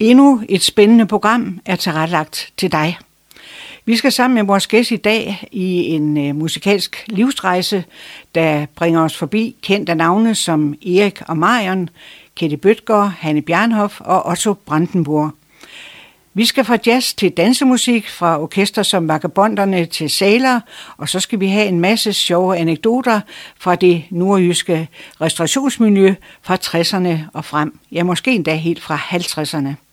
Endnu et spændende program er tilrettelagt til dig. Vi skal sammen med vores gæst i dag i en øh, musikalsk livsrejse, der bringer os forbi kendte navne som Erik og Marion, Kette Bøtger, Hanne Bjernhoff og Otto Brandenburg. Vi skal fra jazz til dansemusik, fra orkester som Vagabonderne til Saler, og så skal vi have en masse sjove anekdoter fra det nordjyske restaurationsmiljø fra 60'erne og frem. Ja, måske endda helt fra 50'erne.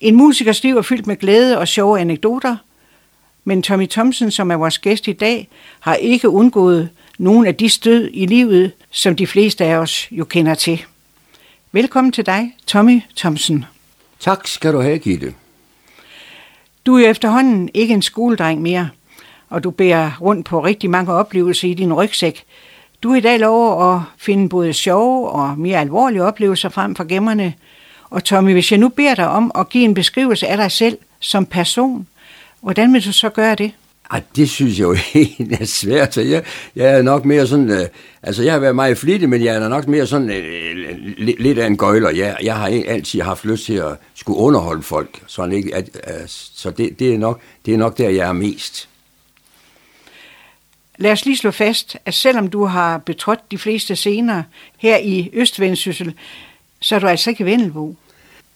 En musikers liv er fyldt med glæde og sjove anekdoter, men Tommy Thompson, som er vores gæst i dag, har ikke undgået nogen af de stød i livet, som de fleste af os jo kender til. Velkommen til dig, Tommy Thompson. Tak skal du have, Gitte. Du er efterhånden ikke en skoledreng mere, og du bærer rundt på rigtig mange oplevelser i din rygsæk. Du er i dag lov at finde både sjove og mere alvorlige oplevelser frem for gemmerne. Og Tommy, hvis jeg nu beder dig om at give en beskrivelse af dig selv som person, hvordan vil du så gøre det? Ej, det synes jeg jo egentlig er svært. Så jeg, jeg er nok mere sådan, øh, altså jeg har været meget flittig, men jeg er nok mere sådan øh, lidt, lidt af en gøjler. Jeg, jeg har altid haft lyst til at skulle underholde folk, sådan ikke, at, at, så det, det, er nok, det er nok der, jeg er mest. Lad os lige slå fast, at selvom du har betrådt de fleste scener her i Østvendsyssel, så er du altså ikke Vendelbo.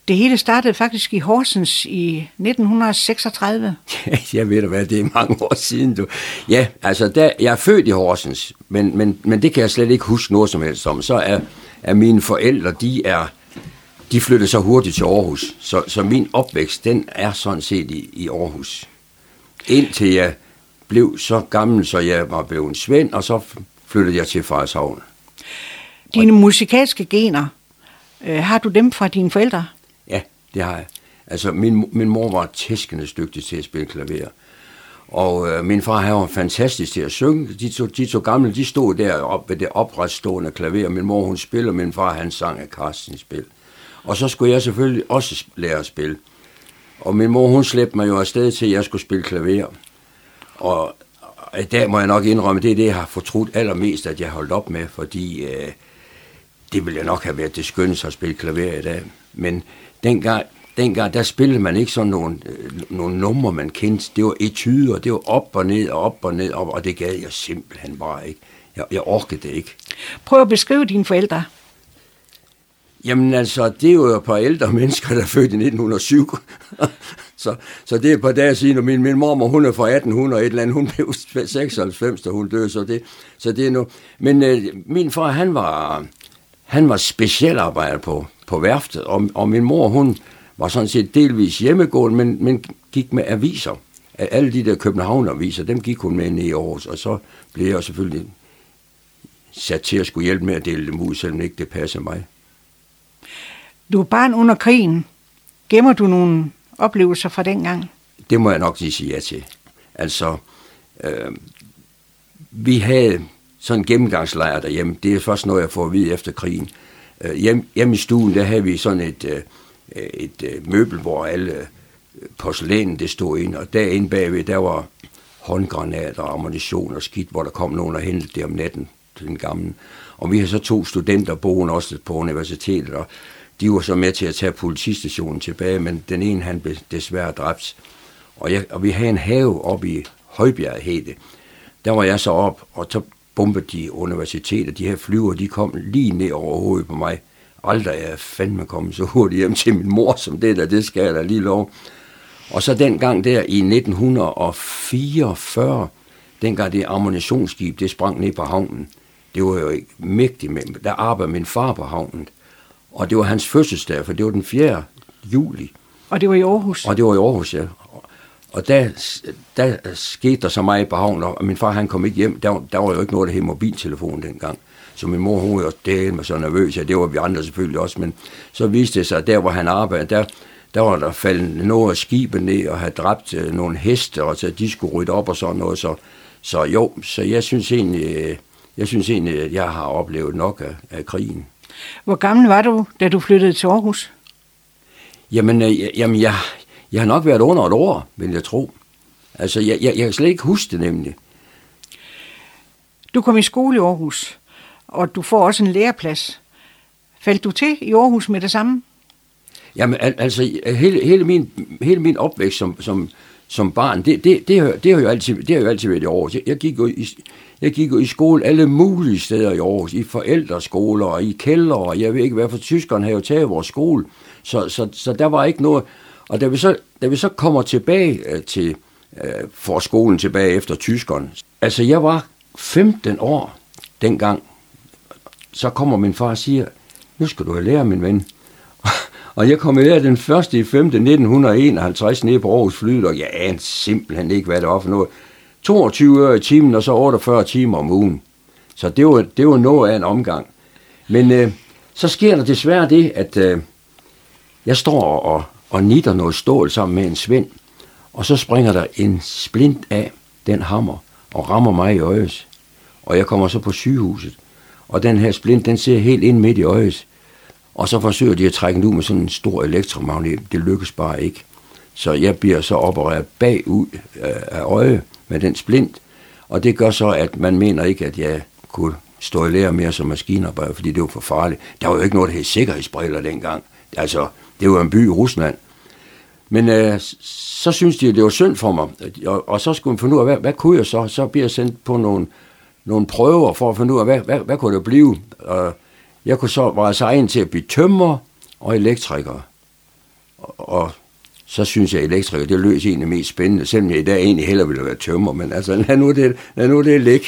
Det hele startede faktisk i Horsens i 1936. jeg ved hvad, det er mange år siden. Du. Ja, altså der, jeg er født i Horsens, men, men, men det kan jeg slet ikke huske noget som helst om. Så er, er mine forældre, de er de flyttede så hurtigt til Aarhus. Så, så min opvækst, den er sådan set i, i Aarhus. Indtil jeg blev så gammel, så jeg var blevet en svend, og så flyttede jeg til Frederikshavn. Dine musikalske gener, øh, har du dem fra dine forældre? Ja, det har jeg. Altså, min, min mor var tæskende dygtig til at spille klaver. Og øh, min far han var fantastisk til at synge. De to, de to gamle, de stod der op ved det opretstående klaver. Min mor, hun spiller, min far, han sang af Carstens spil. Og så skulle jeg selvfølgelig også lære at spille. Og min mor, hun slæbte mig jo afsted til, at jeg skulle spille klaver. Og i dag må jeg nok indrømme, det er det, jeg har fortrudt allermest, at jeg holdt op med, fordi øh, det ville jeg nok have været det skønneste at spille klaver i dag. Men dengang, dengang der spillede man ikke sådan nogle, øh, nogle numre, man kendte. Det var etyder, det var op og ned og op og ned, op, og det gad jeg simpelthen bare ikke. Jeg, jeg orkede det ikke. Prøv at beskrive dine forældre. Jamen altså, det er jo et par ældre mennesker, der er født i 1907. så, så det er et par dage siden, og min, min mormor, hun er fra 1800 et eller andet, hun blev 96, da hun døde, så det, så det er nu. Men øh, min far, han var, han var specialarbejder på, på værftet, og, og min mor, hun var sådan set delvis hjemmegående, men, men gik med aviser. Alle de der København-aviser, dem gik hun med ind i Aarhus, og så blev jeg selvfølgelig sat til at skulle hjælpe med at dele dem ud, selvom ikke det passer mig. Du er barn under krigen. Gemmer du nogle oplevelser fra dengang? Det må jeg nok lige sige ja til. Altså, øh, vi havde sådan en gennemgangslejr derhjemme. Det er først noget, jeg får at vide efter krigen. Øh, hjem, hjemme i stuen, der havde vi sådan et, øh, et øh, møbel, hvor alle øh, porcelænen det stod ind, og derinde bagved, der var håndgranater, ammunition og skidt, hvor der kom nogen og hentede det om natten til den gamle. Og vi har så to studenter boende også på universitetet, og de var så med til at tage politistationen tilbage, men den ene han blev desværre dræbt. Og, jeg, og vi havde en have oppe i Højbjerg, Hede. Der var jeg så op, og så bombede de universitetet. De her flyver, de kom lige ned over hovedet på mig. Aldrig er jeg fandme kommet så hurtigt hjem til min mor, som det der, det skal jeg da lige lov. Og så den gang der i 1944, dengang det ammunitionsskib, det sprang ned på havnen. Det var jo ikke mægtigt, men der arbejdede min far på havnen. Og det var hans fødselsdag, for det var den 4. juli. Og det var i Aarhus? Og det var i Aarhus, ja. Og der, der skete der så meget på havnen, og min far han kom ikke hjem. Der, der var jo ikke noget, der hed mobiltelefon dengang. Så min mor, hun var jo del med så nervøs, ja, det var vi andre selvfølgelig også, men så viste det sig, at der, hvor han arbejdede, der, der var der faldet noget af skibet ned og havde dræbt øh, nogle heste, og så de skulle rydde op og sådan noget. Så, så jo, så jeg synes egentlig, øh, jeg synes egentlig, at jeg har oplevet nok af, af krigen. Hvor gammel var du, da du flyttede til Aarhus? Jamen, øh, jamen jeg, jeg har nok været under et år, vil jeg tro. Altså, jeg, jeg, jeg kan slet ikke huske det nemlig. Du kom i skole i Aarhus, og du får også en læreplads. Faldt du til i Aarhus med det samme? Jamen, al, altså, hele, hele, min, hele min opvækst som, som, som barn, det, det, det, har, det, har jo altid, det har jo altid været i Aarhus. Jeg, jeg, gik jo i, jeg gik jo i skole alle mulige steder i Aarhus, i forældreskoler og i kælder, og jeg ved ikke hvad, for tyskerne havde jo taget vores skole, så, så, så der var ikke noget. Og da vi så, da vi så kommer tilbage øh, til, øh, for skolen tilbage efter tyskerne, altså jeg var 15 år dengang, så kommer min far og siger, nu skal du lære, min ven. Og jeg kom her den 1. i 5. 1951 ned på Aarhus Flyet, og jeg anede simpelthen ikke, hvad det var for noget. 22 øre i timen, og så 48 timer om ugen. Så det var, det var noget af en omgang. Men øh, så sker der desværre det, at øh, jeg står og, og nitter noget stål sammen med en svend, og så springer der en splint af den hammer og rammer mig i øjet. Og jeg kommer så på sygehuset. Og den her splint, den ser helt ind midt i øjet. Og så forsøger de at trække den ud med sådan en stor elektromagnet. Det lykkes bare ikke. Så jeg bliver så opereret bagud øh, af øjet med den splint. Og det gør så, at man mener ikke, at jeg kunne stå i lære mere som maskinarbejder, fordi det var for farligt. Der var jo ikke noget, der hed sikkerhedsbriller dengang. Altså, det var en by i Rusland. Men øh, så synes de, at det var synd for mig. Og, og så skulle man finde ud af, hvad, hvad kunne jeg så? Så bliver jeg sendt på nogle, nogle prøver for at finde ud af, hvad, hvad, hvad kunne det blive? Og jeg kunne så være så egen til at blive tømmer og elektriker. Og, og så synes jeg, at elektriker, det løs egentlig mest spændende, selvom jeg i dag egentlig hellere ville være tømmer, men altså lad nu det, lad nu det ligge.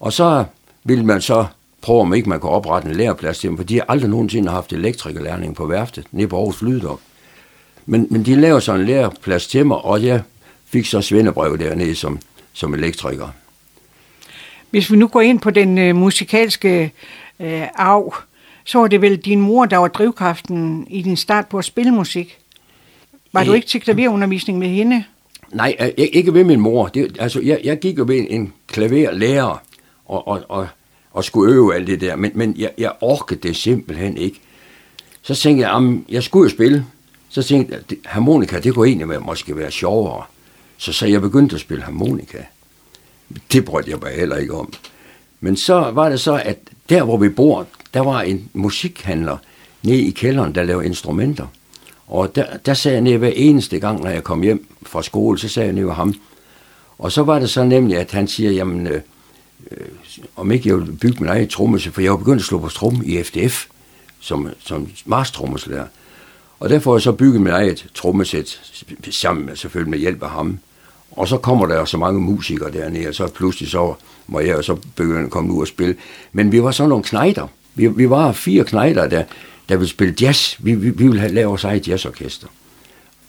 Og så ville man så prøve, om ikke man kunne oprette en læreplads til dem, for de har aldrig nogensinde haft elektrikerlærning på værftet, nede på Aarhus Flydok. Men, men de laver så en læreplads til mig, og jeg fik så svendebrev dernede som, som elektriker. Hvis vi nu går ind på den øh, musikalske øh, arv, så var det vel din mor, der var drivkraften i din start på at spille musik. Var du ikke til klaverundervisning med hende? Nej, øh, ikke ved min mor. Det, altså, jeg, jeg gik jo ved en klaverlærer og, og, og, og skulle øve alt det der, men, men jeg, jeg orkede det simpelthen ikke. Så tænkte jeg, jamen, jeg skulle jo spille. Så tænkte jeg, harmonika, det kunne egentlig være, måske være sjovere. Så, så jeg begyndte at spille harmonika. Det brød jeg mig heller ikke om. Men så var det så, at der hvor vi bor, der var en musikhandler nede i kælderen, der lavede instrumenter. Og der, der sagde jeg ned hver eneste gang, når jeg kom hjem fra skole, så sagde jeg ned ved ham. Og så var det så nemlig, at han siger, jamen, øh, øh om ikke jeg ville bygge min egen trommelse, for jeg var begyndt at slå på trum i FDF, som, som marstrommeslager. Og derfor har jeg så bygget mit eget trommesæt, sammen med, selvfølgelig med hjælp af ham. Og så kommer der så mange musikere dernede, og så pludselig så må jeg så begynde at komme ud og spille. Men vi var sådan nogle knejder. Vi, vi var fire knejder, der, der ville spille jazz. Vi, vi, vi ville have lave vores eget jazzorkester.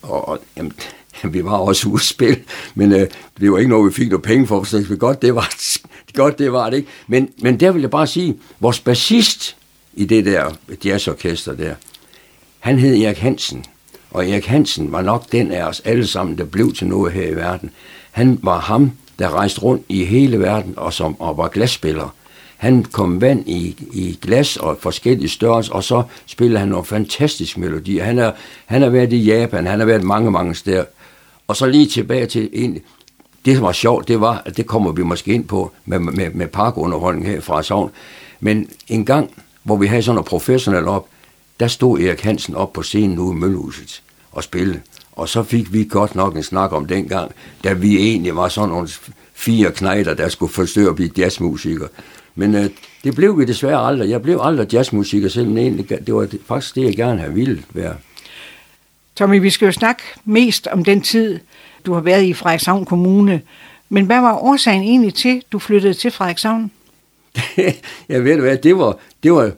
Og, og jamen, vi var også ude at spille, men øh, det var ikke noget, vi fik noget penge for, så vi godt, det var godt, det var det ikke. Men, men der vil jeg bare sige, vores bassist i det der jazzorkester der, han hed Erik Hansen, og Erik Hansen var nok den af os alle sammen, der blev til noget her i verden. Han var ham, der rejste rundt i hele verden og, som, og var glasspiller. Han kom vand i, i glas og forskellige størrelser, og så spillede han nogle fantastiske melodier. Han har, han har været i Japan, han har været mange, mange steder. Og så lige tilbage til egentlig, det, som var sjovt, det var, at det kommer vi måske ind på med, med, med parkunderholdning her fra Sovn. Men en gang, hvor vi havde sådan noget professionelt op, der stod Erik Hansen op på scenen ude i Møllehuset og spillede. Og så fik vi godt nok en snak om dengang, da vi egentlig var sådan nogle fire knejder, der skulle forsøge at blive jazzmusikere. Men øh, det blev vi desværre aldrig. Jeg blev aldrig jazzmusiker, selvom egentlig, det var faktisk det, jeg gerne havde ville være. Tommy, vi skal jo snakke mest om den tid, du har været i Frederikshavn Kommune. Men hvad var årsagen egentlig til, du flyttede til Frederikshavn? jeg ved hvad, det var, det var,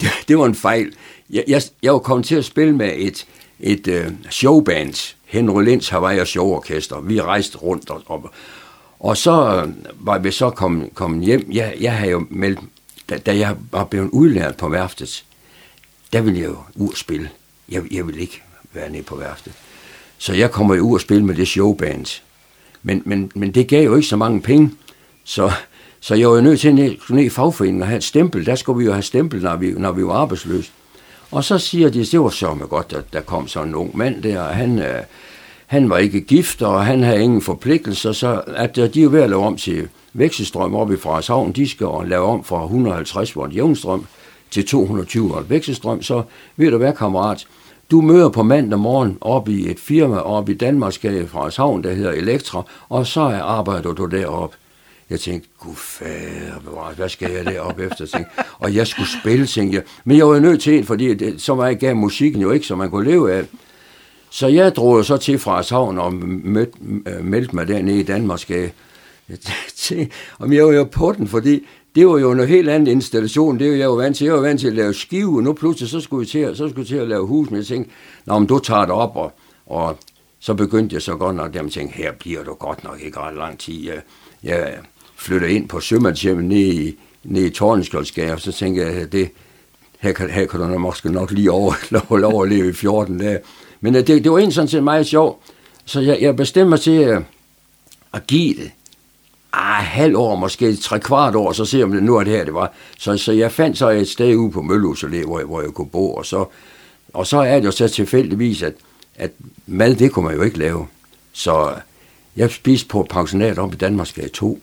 det var en fejl. Jeg, jeg, jeg var kommet til at spille med et, et øh, showband, Henry Linds Hawaii Showorkester. Vi rejste rundt, og, og, og så øh, var vi så kommet, kommet hjem. Jeg, jeg havde jo meldt, da, da jeg var blevet udlært på værftet, der ville jeg jo ud spille. Jeg, jeg ville ikke være nede på værftet. Så jeg kommer jo ud og spille med det showband. Men, men, men det gav jo ikke så mange penge, så, så jeg var jo nødt til at ned, ned i fagforeningen og have et stempel. Der skulle vi jo have stempel, når vi, når vi var arbejdsløse. Og så siger de, det var så med godt, at der kom sådan en ung mand der, og han, øh, han var ikke gift, og han havde ingen forpligtelser, så at øh, de er ved at lave om til vekselstrøm oppe i Frederikshavn, de skal lave om fra 150 volt jævnstrøm til 220 volt vekselstrøm, så ved du hvad, kammerat, du møder på mandag morgen op i et firma op i Danmarksgade fra havn, der hedder Elektra, og så arbejder du derop. Jeg tænkte, gud fader, hvad skal jeg derop efter? Tænkte. Og jeg skulle spille, tænkte jeg. Men jeg var jo nødt til en, fordi det, så meget gav musikken jo ikke, så man kunne leve af. Så jeg drog så til fra havn og mød, øh, meldte mig dernede i Danmarksgade. Jeg tænkte, om jeg var jo på den, fordi det var jo en helt anden installation. Det var jeg jo vant til. Jeg var vant til at lave skive, og nu pludselig så skulle jeg til, så skulle jeg til at lave hus. Men jeg tænkte, Nå, men du tager det op, og, og så begyndte jeg så godt nok, at tænkte, her bliver du godt nok ikke ret lang tid. Jeg, jeg flytter ind på sømandshjemmet nede i, ned i Tordenskjoldsgade, og så tænkte jeg, det, her kan, her kan du måske nok lige over, lov, i 14 dage. Men øh, det, det var egentlig sådan set meget sjovt. Så jeg, jeg bestemte mig til at, at give det ah, halv år, måske tre kvart år, så ser om det nu er det her, det var. Så, så jeg fandt så et sted ude på Møllehus hvor, jeg, hvor jeg kunne bo, og så, og så er det jo så tilfældigvis, at, at mad, det kunne man jo ikke lave. Så jeg spiste på pensionat op i Danmarksgade 2,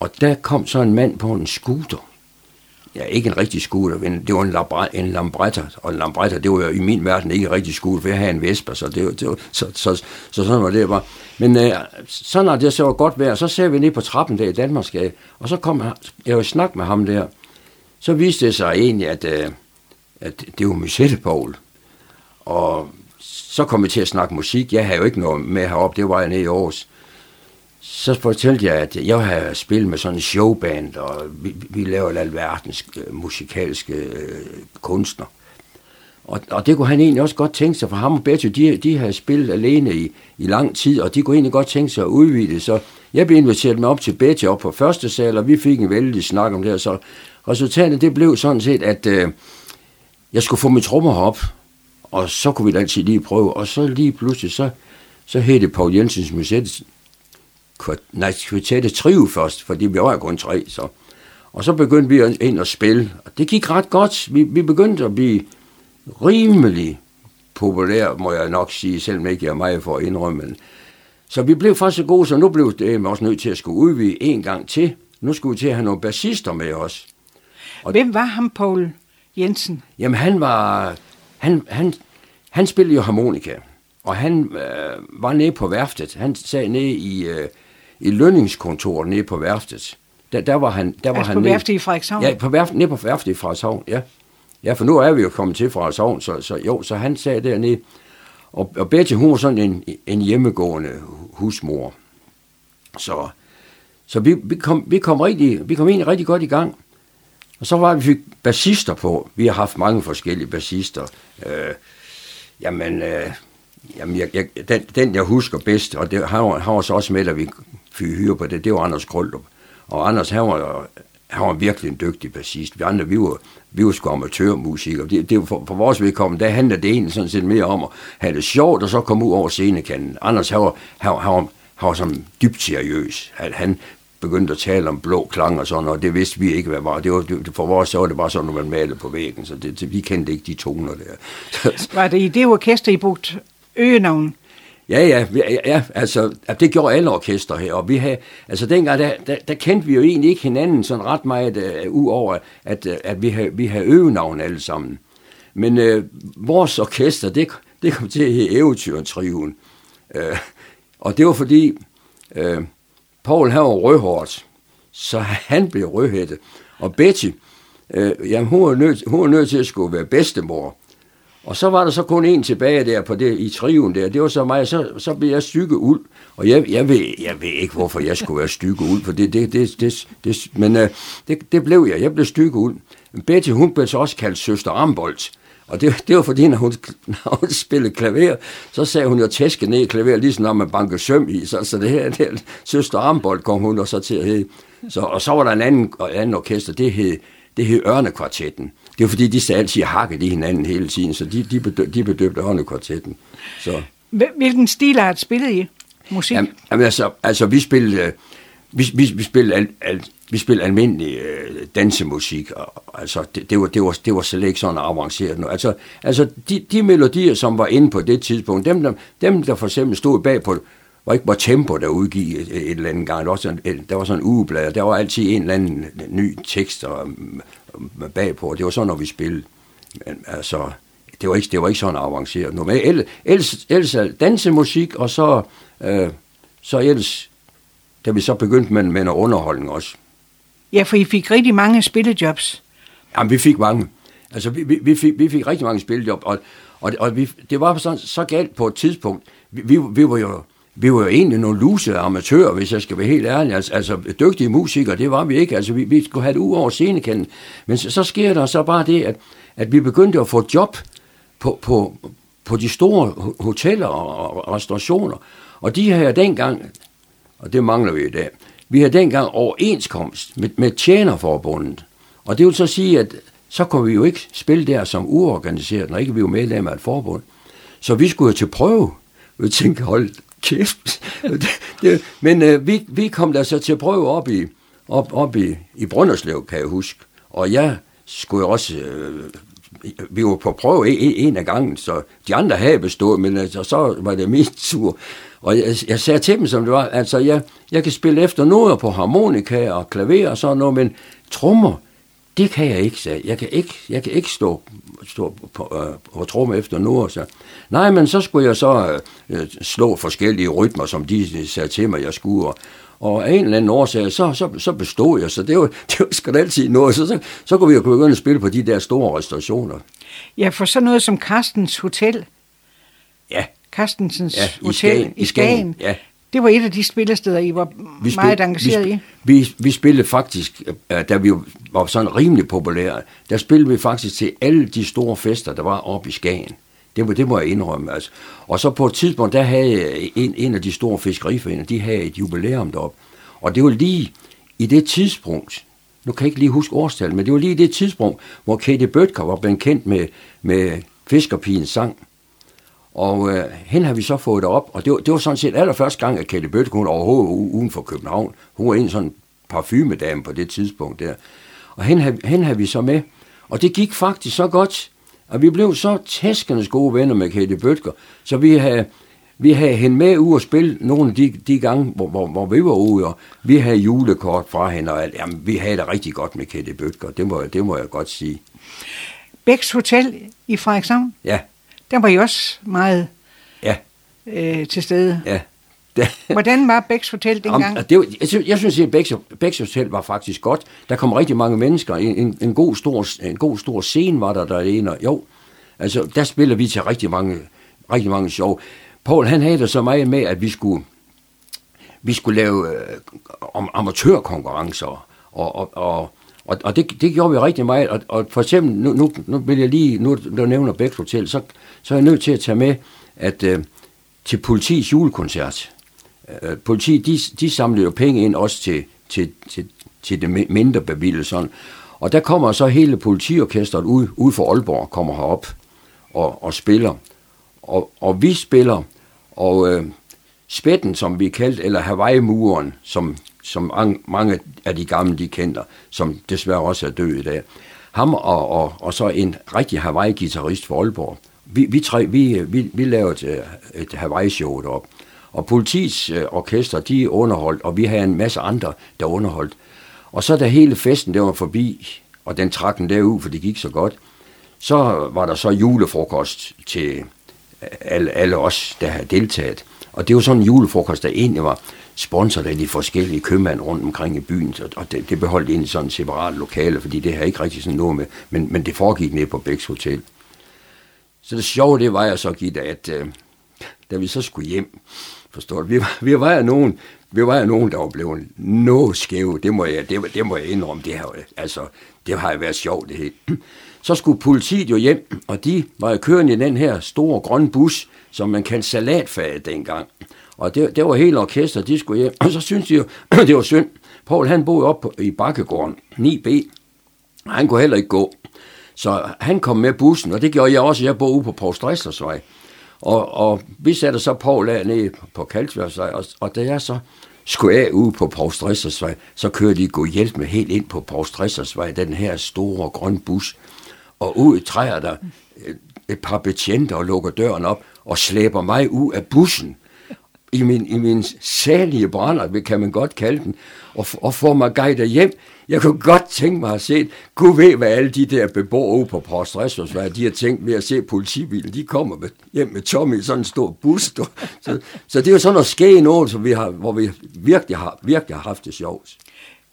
og der kom så en mand på en scooter, ja, ikke en rigtig scooter, men det var en, labra, en Lambretta, og en Lambretta, det var jo i min verden ikke en rigtig scooter, for jeg havde en Vespa, så, det, det var, så, så, så, sådan var det bare. Men øh, så når det så var godt vejr, så ser vi ned på trappen der i Danmarksgade, og så kom jeg jo snak med ham der, så viste det sig egentlig, at, øh, at det var Musette Paul, Og så kom vi til at snakke musik. Jeg havde jo ikke noget med heroppe, det var jeg nede i Aarhus så fortalte jeg, at jeg har spillet med sådan en showband, og vi, vi laver alverdens øh, musikalske øh, kunstner. Og, og det kunne han egentlig også godt tænke sig, for ham og Betty, de, de har spillet alene i, i lang tid, og de kunne egentlig godt tænke sig at udvide det. Så jeg blev inviteret med op til Betty op på første sal, og vi fik en vældig snak om det her. Så resultatet det blev sådan set, at øh, jeg skulle få mit trommer op, og så kunne vi altid lige prøve. Og så lige pludselig, så, så hed det Paul Jensens Musette nej, kvartettet trive først, fordi vi var kun tre, så. Og så begyndte vi ind at spille, og det gik ret godt. Vi, vi begyndte at blive rimelig populære, må jeg nok sige, selvom ikke jeg er meget for at indrømme. Så vi blev faktisk så gode, så nu blev det også nødt til at skulle udvide en gang til. Nu skulle vi til at have nogle bassister med os. Og Hvem var ham, Paul Jensen? Jamen, han var... Han, han, han spillede jo harmonika, og han øh, var nede på værftet. Han sad nede i... Øh, i lønningskontoret nede på værftet. Der, der var han, der var altså han på værftet i Frederikshavn? Ja, på værftet, nede på værftet i Frederikshavn, ja. Ja, for nu er vi jo kommet til Frederikshavn, så, så jo, så han sad dernede. Og, og Betty, hun var sådan en, en hjemmegående husmor. Så, så vi, vi, kom, vi, kom rigtig, vi kom egentlig rigtig godt i gang. Og så var vi fik bassister på. Vi har haft mange forskellige bassister. Øh, jamen, øh, jamen jeg, jeg, den, den, jeg husker bedst, og det, har, har han også med, at vi fik hyre på det, det var Anders Krøllup. Og Anders, han var, han var virkelig en dygtig bassist. Vi andre, vi var, vi var sgu amatørmusikere. Det, det, for, for vores vedkommende, der handler det egentlig sådan set mere om at have det sjovt, og så komme ud over scenekanten. Anders, han var, han, han, var, han var sådan dybt seriøs. Han, han begyndte at tale om blå klang og sådan, og det vidste vi ikke, hvad var. Det var det, for vores så var det bare sådan, når man malede på væggen, så det, det, vi kendte ikke de toner der. var det i det orkester, I brugte øgenavn? Ja, ja, ja, altså, det gjorde alle orkester her, og vi havde, altså dengang, der, der, der kendte vi jo egentlig ikke hinanden sådan ret meget, øh, uh, uover, at, uh, at vi havde, vi havde øgenavn alle sammen. Men uh, vores orkester, det, det kom til at hedde Eventyrtriven. Uh, og det var fordi, uh, Paul han var rødhårdt, så han blev rødhættet. Og Betty, uh, jamen, hun var, nødt, hun var nødt til at skulle være bedstemor. Og så var der så kun en tilbage der på det, i triven der. Det var så mig, så, så blev jeg stykke uld. Og jeg, jeg, ved, jeg ved ikke, hvorfor jeg skulle være stykke uld, for det, det, det, det, det men uh, det, det blev jeg. Jeg blev stykke uld. Betty, hun blev så også kaldt søster Armbold. Og det, det var fordi, når hun, når hun spillede klaver, så sagde hun jo tæske ned i klaver, ligesom når man banker søm i. Så, så det her, det her søster Armbold kom hun og så til at hedde. Så, og så var der en anden, anden orkester, det hed, det hed Ørnekvartetten. Det var fordi, de sagde altid hakket i hinanden hele tiden, så de, de, bedøb, de bedøbte Ørnekvartetten. Så. Hvilken stil har spillet i musik? Jamen, jamen altså, altså, vi spillede, vi, vi, vi spillede, al, al, vi spillede almindelig øh, dansemusik, og, altså, det, det, var, det, var, det var slet ikke sådan avanceret nu. Altså, altså de, de melodier, som var inde på det tidspunkt, dem der, dem, der for eksempel stod bag på, var ikke var Tempo, der udgiv et, et eller andet gang. Der var sådan, et, der var sådan en ugeblad, og der var altid en eller anden ny tekst og, bagpå. Det var sådan, når vi spillede. Men, altså, det var ikke, det var ikke sådan avanceret. Normalt, ellers, ellers, ellers dansemusik, og så, øh, så ellers, da vi så begyndte med, med noget underholdning også. Ja, for I fik rigtig mange spillejobs. Jamen, vi fik mange. Altså, vi, vi, vi, fik, vi fik rigtig mange spillejob, og, og, og vi, det var så, så galt på et tidspunkt. Vi, vi, vi var jo vi var jo egentlig nogle lusede amatører, hvis jeg skal være helt ærlig. Altså, altså dygtige musikere, det var vi ikke. Altså, vi, vi skulle have det ud over scenekenden. Men så, så sker der så bare det, at, at vi begyndte at få job på, på, på de store hoteller og, restaurationer. Og de havde dengang, og det mangler vi i dag, vi har dengang overenskomst med, med tjenerforbundet. Og det vil så sige, at så kunne vi jo ikke spille der som uorganiseret, når ikke vi var medlem af et forbund. Så vi skulle jo til prøve. Vi tænkte, hold kæft. det, men øh, vi, vi kom der så til at prøve op i, op, op i, i Brønderslev, kan jeg huske. Og jeg skulle også... Øh, vi var på prøve en, en af gangen, så de andre havde bestået, men altså, så var det min tur. Og jeg, jeg sagde til dem, som det var, altså jeg, jeg kan spille efter noget på harmonika og klaver og sådan noget, men trommer, det kan jeg ikke, sagde jeg. kan ikke, jeg kan ikke stå, stå på, øh, på tromme efter noget. Så. Nej, men så skulle jeg så øh, slå forskellige rytmer, som de sagde til mig, jeg skulle. Og af en eller anden årsag, så, så, så bestod jeg, så det var, det var sgu altid noget. Så, så, så kunne vi jo begynde at spille på de der store restaurationer. Ja, for sådan noget som Carstens Hotel. Ja. Carstensens ja, i Hotel Skagen, i Skagen. Ja. Det var et af de spillesteder, I var vi spil, meget engageret vi, i. Vi, vi spillede faktisk, øh, da vi var sådan rimelig populære, der spillede vi faktisk til alle de store fester, der var oppe i Skagen. Det, må, det må jeg indrømme. Altså. Og så på et tidspunkt, der havde en, en af de store fiskeriforeninger, de havde et jubilæum deroppe. Og det var lige i det tidspunkt, nu kan jeg ikke lige huske årstallet, men det var lige i det tidspunkt, hvor Katie Bøtker var blevet kendt med, med Fiskerpigens sang. Og øh, hende har vi så fået op, og det var, det var sådan set allerførste gang, at Katie Bøtker, hun overhovedet uden for København, hun var en sådan parfumedame på det tidspunkt der. Og hende, hende har vi så med, og det gik faktisk så godt, og vi blev så tæskende gode venner med Katie Bøtker, så vi havde, vi havde hende med ud og spille nogle af de, de gange, hvor, hvor, hvor vi var ude, og vi havde julekort fra hende, og alt. Jamen, vi havde det rigtig godt med Katie Bøtker, det må, det må jeg godt sige. Bæks Hotel i Frederikshavn? Ja. Der var I også meget ja. øh, til stede. Ja. Hvordan var Bæks Hotel dengang? Om, det var, jeg, synes, jeg synes, at Bæks, Bæks Hotel var faktisk godt. Der kom rigtig mange mennesker. En, en, en, god, stor, en god stor scene var der derinde. Jo, altså, der spiller vi til rigtig mange, rigtig mange show. Paul, han havde det så meget med, at vi skulle, vi skulle lave øh, amatørkonkurrencer. Og, og, og, og, og det, det gjorde vi rigtig meget. Og, og for eksempel, nu, nu, nu vil jeg lige, nu du nævner Bæks Hotel, så, så er jeg nødt til at tage med, at øh, til politiets julekoncert, øh, politiet, de, de samlede jo penge ind også til, til, til, til det mindre bevilgelser. Og der kommer så hele politiorkestret ud, ud for Aalborg, kommer herop og, og spiller. Og, og vi spiller, og øh, Spætten, som vi kaldte, eller Hawaii-muren, som, som mange af de gamle, de kender, som desværre også er død i dag. Ham og, og, og så en rigtig Hawaii-gitarrist for Aalborg. Vi, vi, tre, vi, vi, vi lavede et, et Hawaii-show deroppe. Og politiets øh, orkester, de underholdt, og vi havde en masse andre, der underholdt. Og så da hele festen der var forbi, og den trak den derud, for det gik så godt, så var der så julefrokost til alle, alle os, der havde deltaget. Og det var sådan en julefrokost, der egentlig var sponsoret af de forskellige købmænd rundt omkring i byen, og det, det beholdt egentlig sådan en separat lokale, fordi det har ikke rigtig sådan noget med, men, men det foregik ned på Bæks Hotel. Så det sjove, det var jeg så, Gitte, at øh, da vi så skulle hjem, forstår du, vi vi var jo nogen, vi var jo nogen, der var blevet noget skæve, det må jeg, det, det må jeg indrømme, det har, altså, det har jo været sjovt det hele. Så skulle politiet jo hjem, og de var jo kørende i den her store grønne bus, som man kaldte salatfaget dengang. Og det, det var hele orkester, de skulle hjem. Og så syntes de jo, det var synd. Paul han boede op i Bakkegården, 9B. Han kunne heller ikke gå. Så han kom med bussen, og det gjorde jeg også. Jeg boede ude på Paul Stressersvej. Og, og vi satte så Paul af nede på Kalsværdsvej, og, og da jeg så skulle af ude på Paul Stressersvej, så kørte de gå hjælp med helt ind på Paul Stressersvej, den her store grønne bus. Og ud træer der et par betjente og lukker døren op og slæber mig ud af bussen i min, i min særlige brænder, kan man godt kalde den, og, og får mig guidet hjem. Jeg kunne godt tænke mig at se, Gud ved, hvad alle de der beboere på Post hvad de har tænkt ved at se politibilen. De kommer med, hjem med Tommy i sådan en stor bus. Så, så det er jo sådan noget ske noget, som vi har, hvor vi virkelig har, virkelig har haft det sjovt.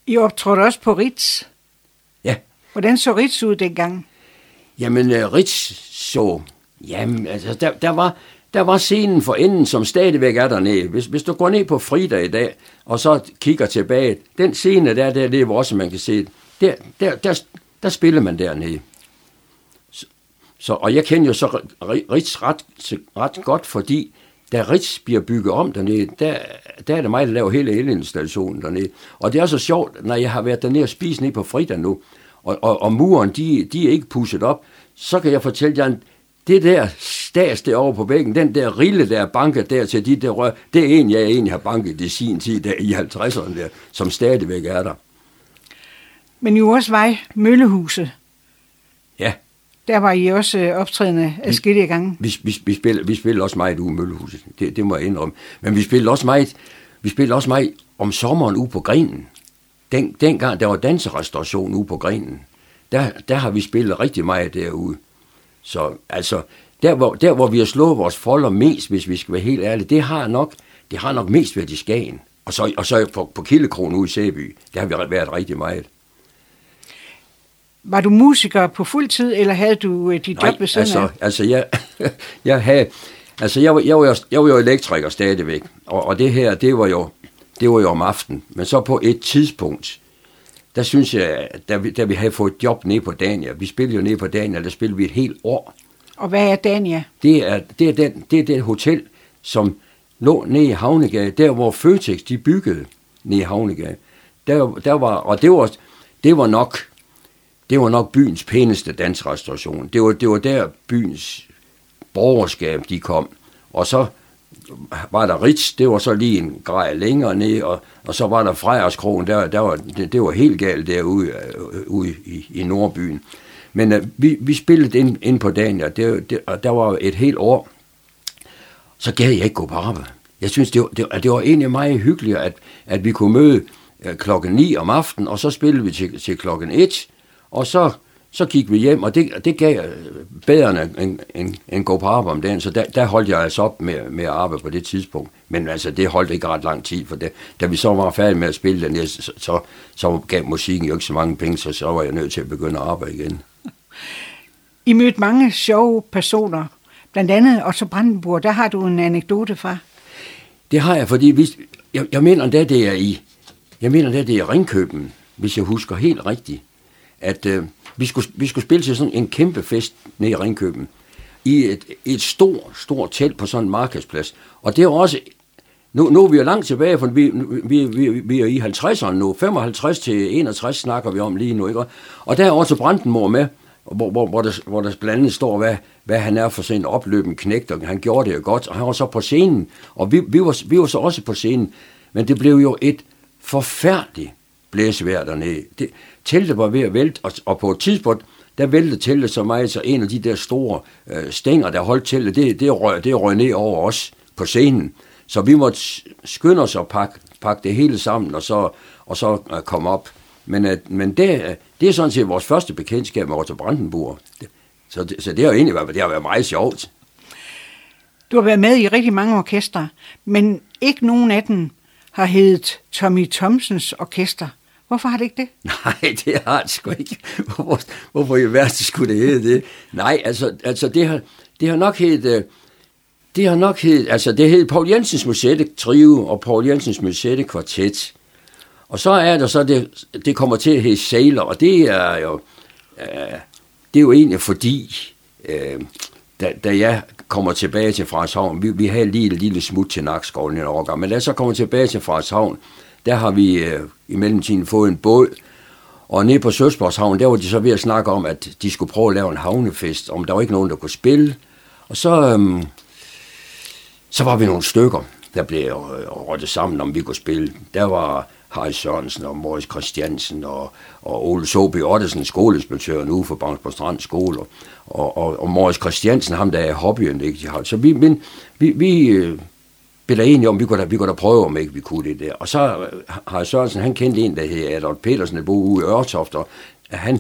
I optrådte også på Ritz. Ja. Hvordan så Ritz ud dengang? Jamen, uh, Ritz så... Jamen, altså, der, der var der var scenen for enden, som stadigvæk er dernede. Hvis, hvis du går ned på fridag i dag, og så kigger tilbage, den scene der, der det er også, man kan se, der, der, der, der spiller man dernede. Så, så, og jeg kender jo så Ritz ret, ret godt, fordi da Ritz bliver bygget om dernede, der, der er det mig, der laver hele elinstallationen dernede. Og det er så sjovt, når jeg har været dernede og spist ned på fridag nu, og, og, og muren, de, de er ikke pusset op, så kan jeg fortælle jer, det der stas derovre på væggen, den der rille, der er banket der til de der rør, det er en, jeg egentlig har banket i sin tid der i 50'erne der, som stadigvæk er der. Men jo også vej Møllehuse. Ja. Der var I også øh, optrædende skidte gange. Vi, vi, vi, spiller, vi spiller også meget ude i Møllehuset, det, det må jeg indrømme. Men vi spiller også meget, vi spiller også meget om sommeren ude på grenen. Den, dengang der var danserestauration ude på grenen, der, der har vi spillet rigtig meget derude. Så altså, der hvor, der hvor vi har slået vores folder mest, hvis vi skal være helt ærlige, det har nok, det har nok mest været i Skagen. Og så, og så på, på Kildekronen ude i Sæby, der har vi været rigtig meget. Var du musiker på fuld tid, eller havde du øh, dit job ved siden altså, af? altså jeg, jeg havde, altså jeg var, jeg var, jo, jeg var jo elektriker stadigvæk, og, og det her, det var jo, det var jo om aftenen. Men så på et tidspunkt, der synes jeg, da vi, da vi havde fået job nede på Dania, vi spillede jo nede på Dania, der spillede vi et helt år. Og hvad er Dania? Det er det, er den, det, er det hotel, som lå nede i Havnegade, der hvor Føtex de byggede nede i Havnegade. Der, der var, og det var, det var nok det var nok byens pæneste dansrestauration. Det var, det var der byens borgerskab de kom. Og så var der Ritz, det var så lige en grej længere ned, og, og så var der Frejerskrogen, der, der var, det, det var helt galt derude øh, ude i, i Nordbyen. Men øh, vi, vi spillede ind, ind på dagen, og, det, det, og der var et helt år, så gad jeg ikke gå på arbejde. Jeg synes, det var, det, det var egentlig meget hyggeligt, at, at vi kunne møde øh, klokken 9 om aftenen, og så spillede vi til, til klokken 1, og så så gik vi hjem, og det, det gav bedre end, end, end gå på arbejde om dagen, så der, der holdt jeg altså op med, med at arbejde på det tidspunkt. Men altså, det holdt ikke ret lang tid, for det, da vi så var færdige med at spille den, så, så, så gav musikken jo ikke så mange penge, så så var jeg nødt til at begynde at arbejde igen. I mødte mange sjove personer, blandt andet Otto Brandenburg. Der har du en anekdote fra. Det har jeg, fordi vi, jeg, jeg mener, at det er i, jeg mener, at det er Ringkøben, hvis jeg husker helt rigtigt, at øh, vi skulle, vi skulle spille til sådan en kæmpe fest nede i Ringkøben. I et, et stort, stort telt på sådan en markedsplads. Og det er også... Nu, nu er vi jo langt tilbage, for vi, vi, vi, vi er i 50'erne nu. 55 til 61 snakker vi om lige nu. Ikke? Og der er også Brandenmor med, hvor, hvor, hvor, der, hvor der blandt andet står, hvad, hvad han er for sådan en opløben knægt, og han gjorde det jo godt, og han var så på scenen, og vi, vi, var, vi var så også på scenen, men det blev jo et forfærdeligt blæsevejr dernede. Det, teltet var ved at vælte, og, og på et tidspunkt, der væltede teltet så meget, så en af de der store øh, stænger, der holdt teltet, det, det, røg, det røg ned over os på scenen. Så vi måtte skynde os og pakke, pakke det hele sammen, og så, og så øh, komme op. Men, øh, men det, øh, det er sådan set vores første bekendtskab med Otto Brandenburg. Så det, så det har egentlig været, det har været meget sjovt. Du har været med i rigtig mange orkestre, men ikke nogen af dem har heddet Tommy Thompsons orkester. Hvorfor har det ikke det? Nej, det har det sgu ikke. Hvorfor, hvorfor i verden skulle det hedde det? Nej, altså, altså det, har, det har nok heddet... Øh, det har nok heddet, altså det hed Paul Jensens Musette Trio og Paul Jensens Musette Kvartet. Og så er der så, det, det kommer til at hedde Sailor, og det er jo, øh, det er jo egentlig fordi, øh, da, da jeg kommer tilbage til Frederikshavn, vi, vi havde lige et lille smut til Nakskoven i en årgang, men da jeg så kommer tilbage til Frederikshavn, der har vi øh, i mellemtiden fået en båd, og nede på Søsborgshavn, der var de så ved at snakke om, at de skulle prøve at lave en havnefest, om der var ikke nogen, der kunne spille. Og så, øhm, så var vi nogle stykker, der blev øh, rådtet sammen, om vi kunne spille. Der var Harry Sørensen og Morris Christiansen og, og Ole Sobi Ottesen, skoleinspektøren nu for Bangsborg Strand Skole, og, og, og Morris Christiansen, ham der er hobbyen, ikke? Så vi, men, vi, vi, øh, blev der enige om, vi kunne da, vi kunne da prøve, om ikke vi kunne det der. Og så øh, har Sørensen, han kendte en, der hed Adolf Petersen, der boede ude i Ørtoft, og han,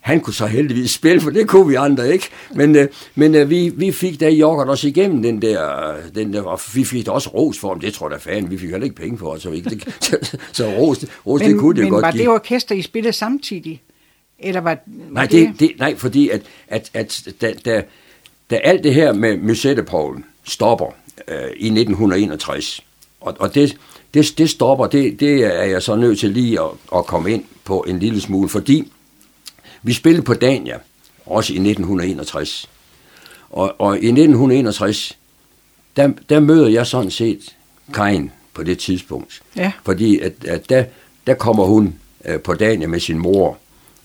han kunne så heldigvis spille, for det kunne vi andre ikke. Men, øh, men øh, vi, vi fik da Jorgert også igennem den der, den der, og vi fik da også ros for ham, det tror jeg da fan, vi fik heller ikke penge for, så, vi, det, så, så ros, ros men, det kunne det men godt var give. det orkester, I spillede samtidig? Eller var, var Nej, det, det, nej fordi at, at, at da, da, da alt det her med Musette-Polen stopper øh, i 1961, og, og det, det, det stopper, det, det er jeg så nødt til lige at, at komme ind på en lille smule, fordi vi spillede på Dania, også i 1961. Og, og i 1961, der, der møder jeg sådan set Karin på det tidspunkt. Ja. Fordi at, at der, der kommer hun øh, på Dania med sin mor,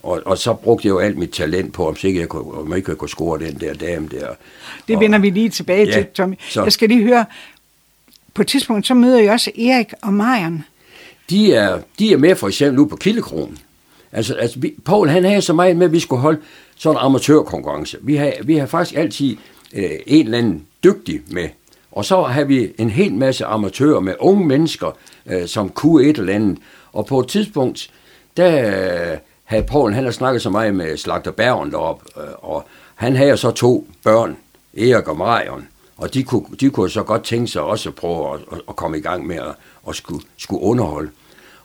og, og så brugte jeg jo alt mit talent på, om ikke jeg kunne, om ikke jeg kunne score den der dame der. Det og, vender vi lige tilbage Ja, til, Tommy. så- Jeg skal lige høre, på et tidspunkt, så møder jeg også Erik og Marion. de er, de er med for eksempel nu på Kildekronen. Altså, altså vi, Paul han havde så meget med, at vi skulle holde sådan en amatørkonkurrence. Vi har, vi har faktisk altid øh, en eller anden dygtig med. Og så har vi en hel masse amatører med unge mennesker, øh, som kunne et eller andet. Og på et tidspunkt, der havde Paul, han har snakket så meget med Slagter Bergen deroppe, øh, og han havde så to børn, Erik og Marion. Og de kunne, de kunne så godt tænke sig også at prøve at, at, komme i gang med at, at skulle, skulle underholde.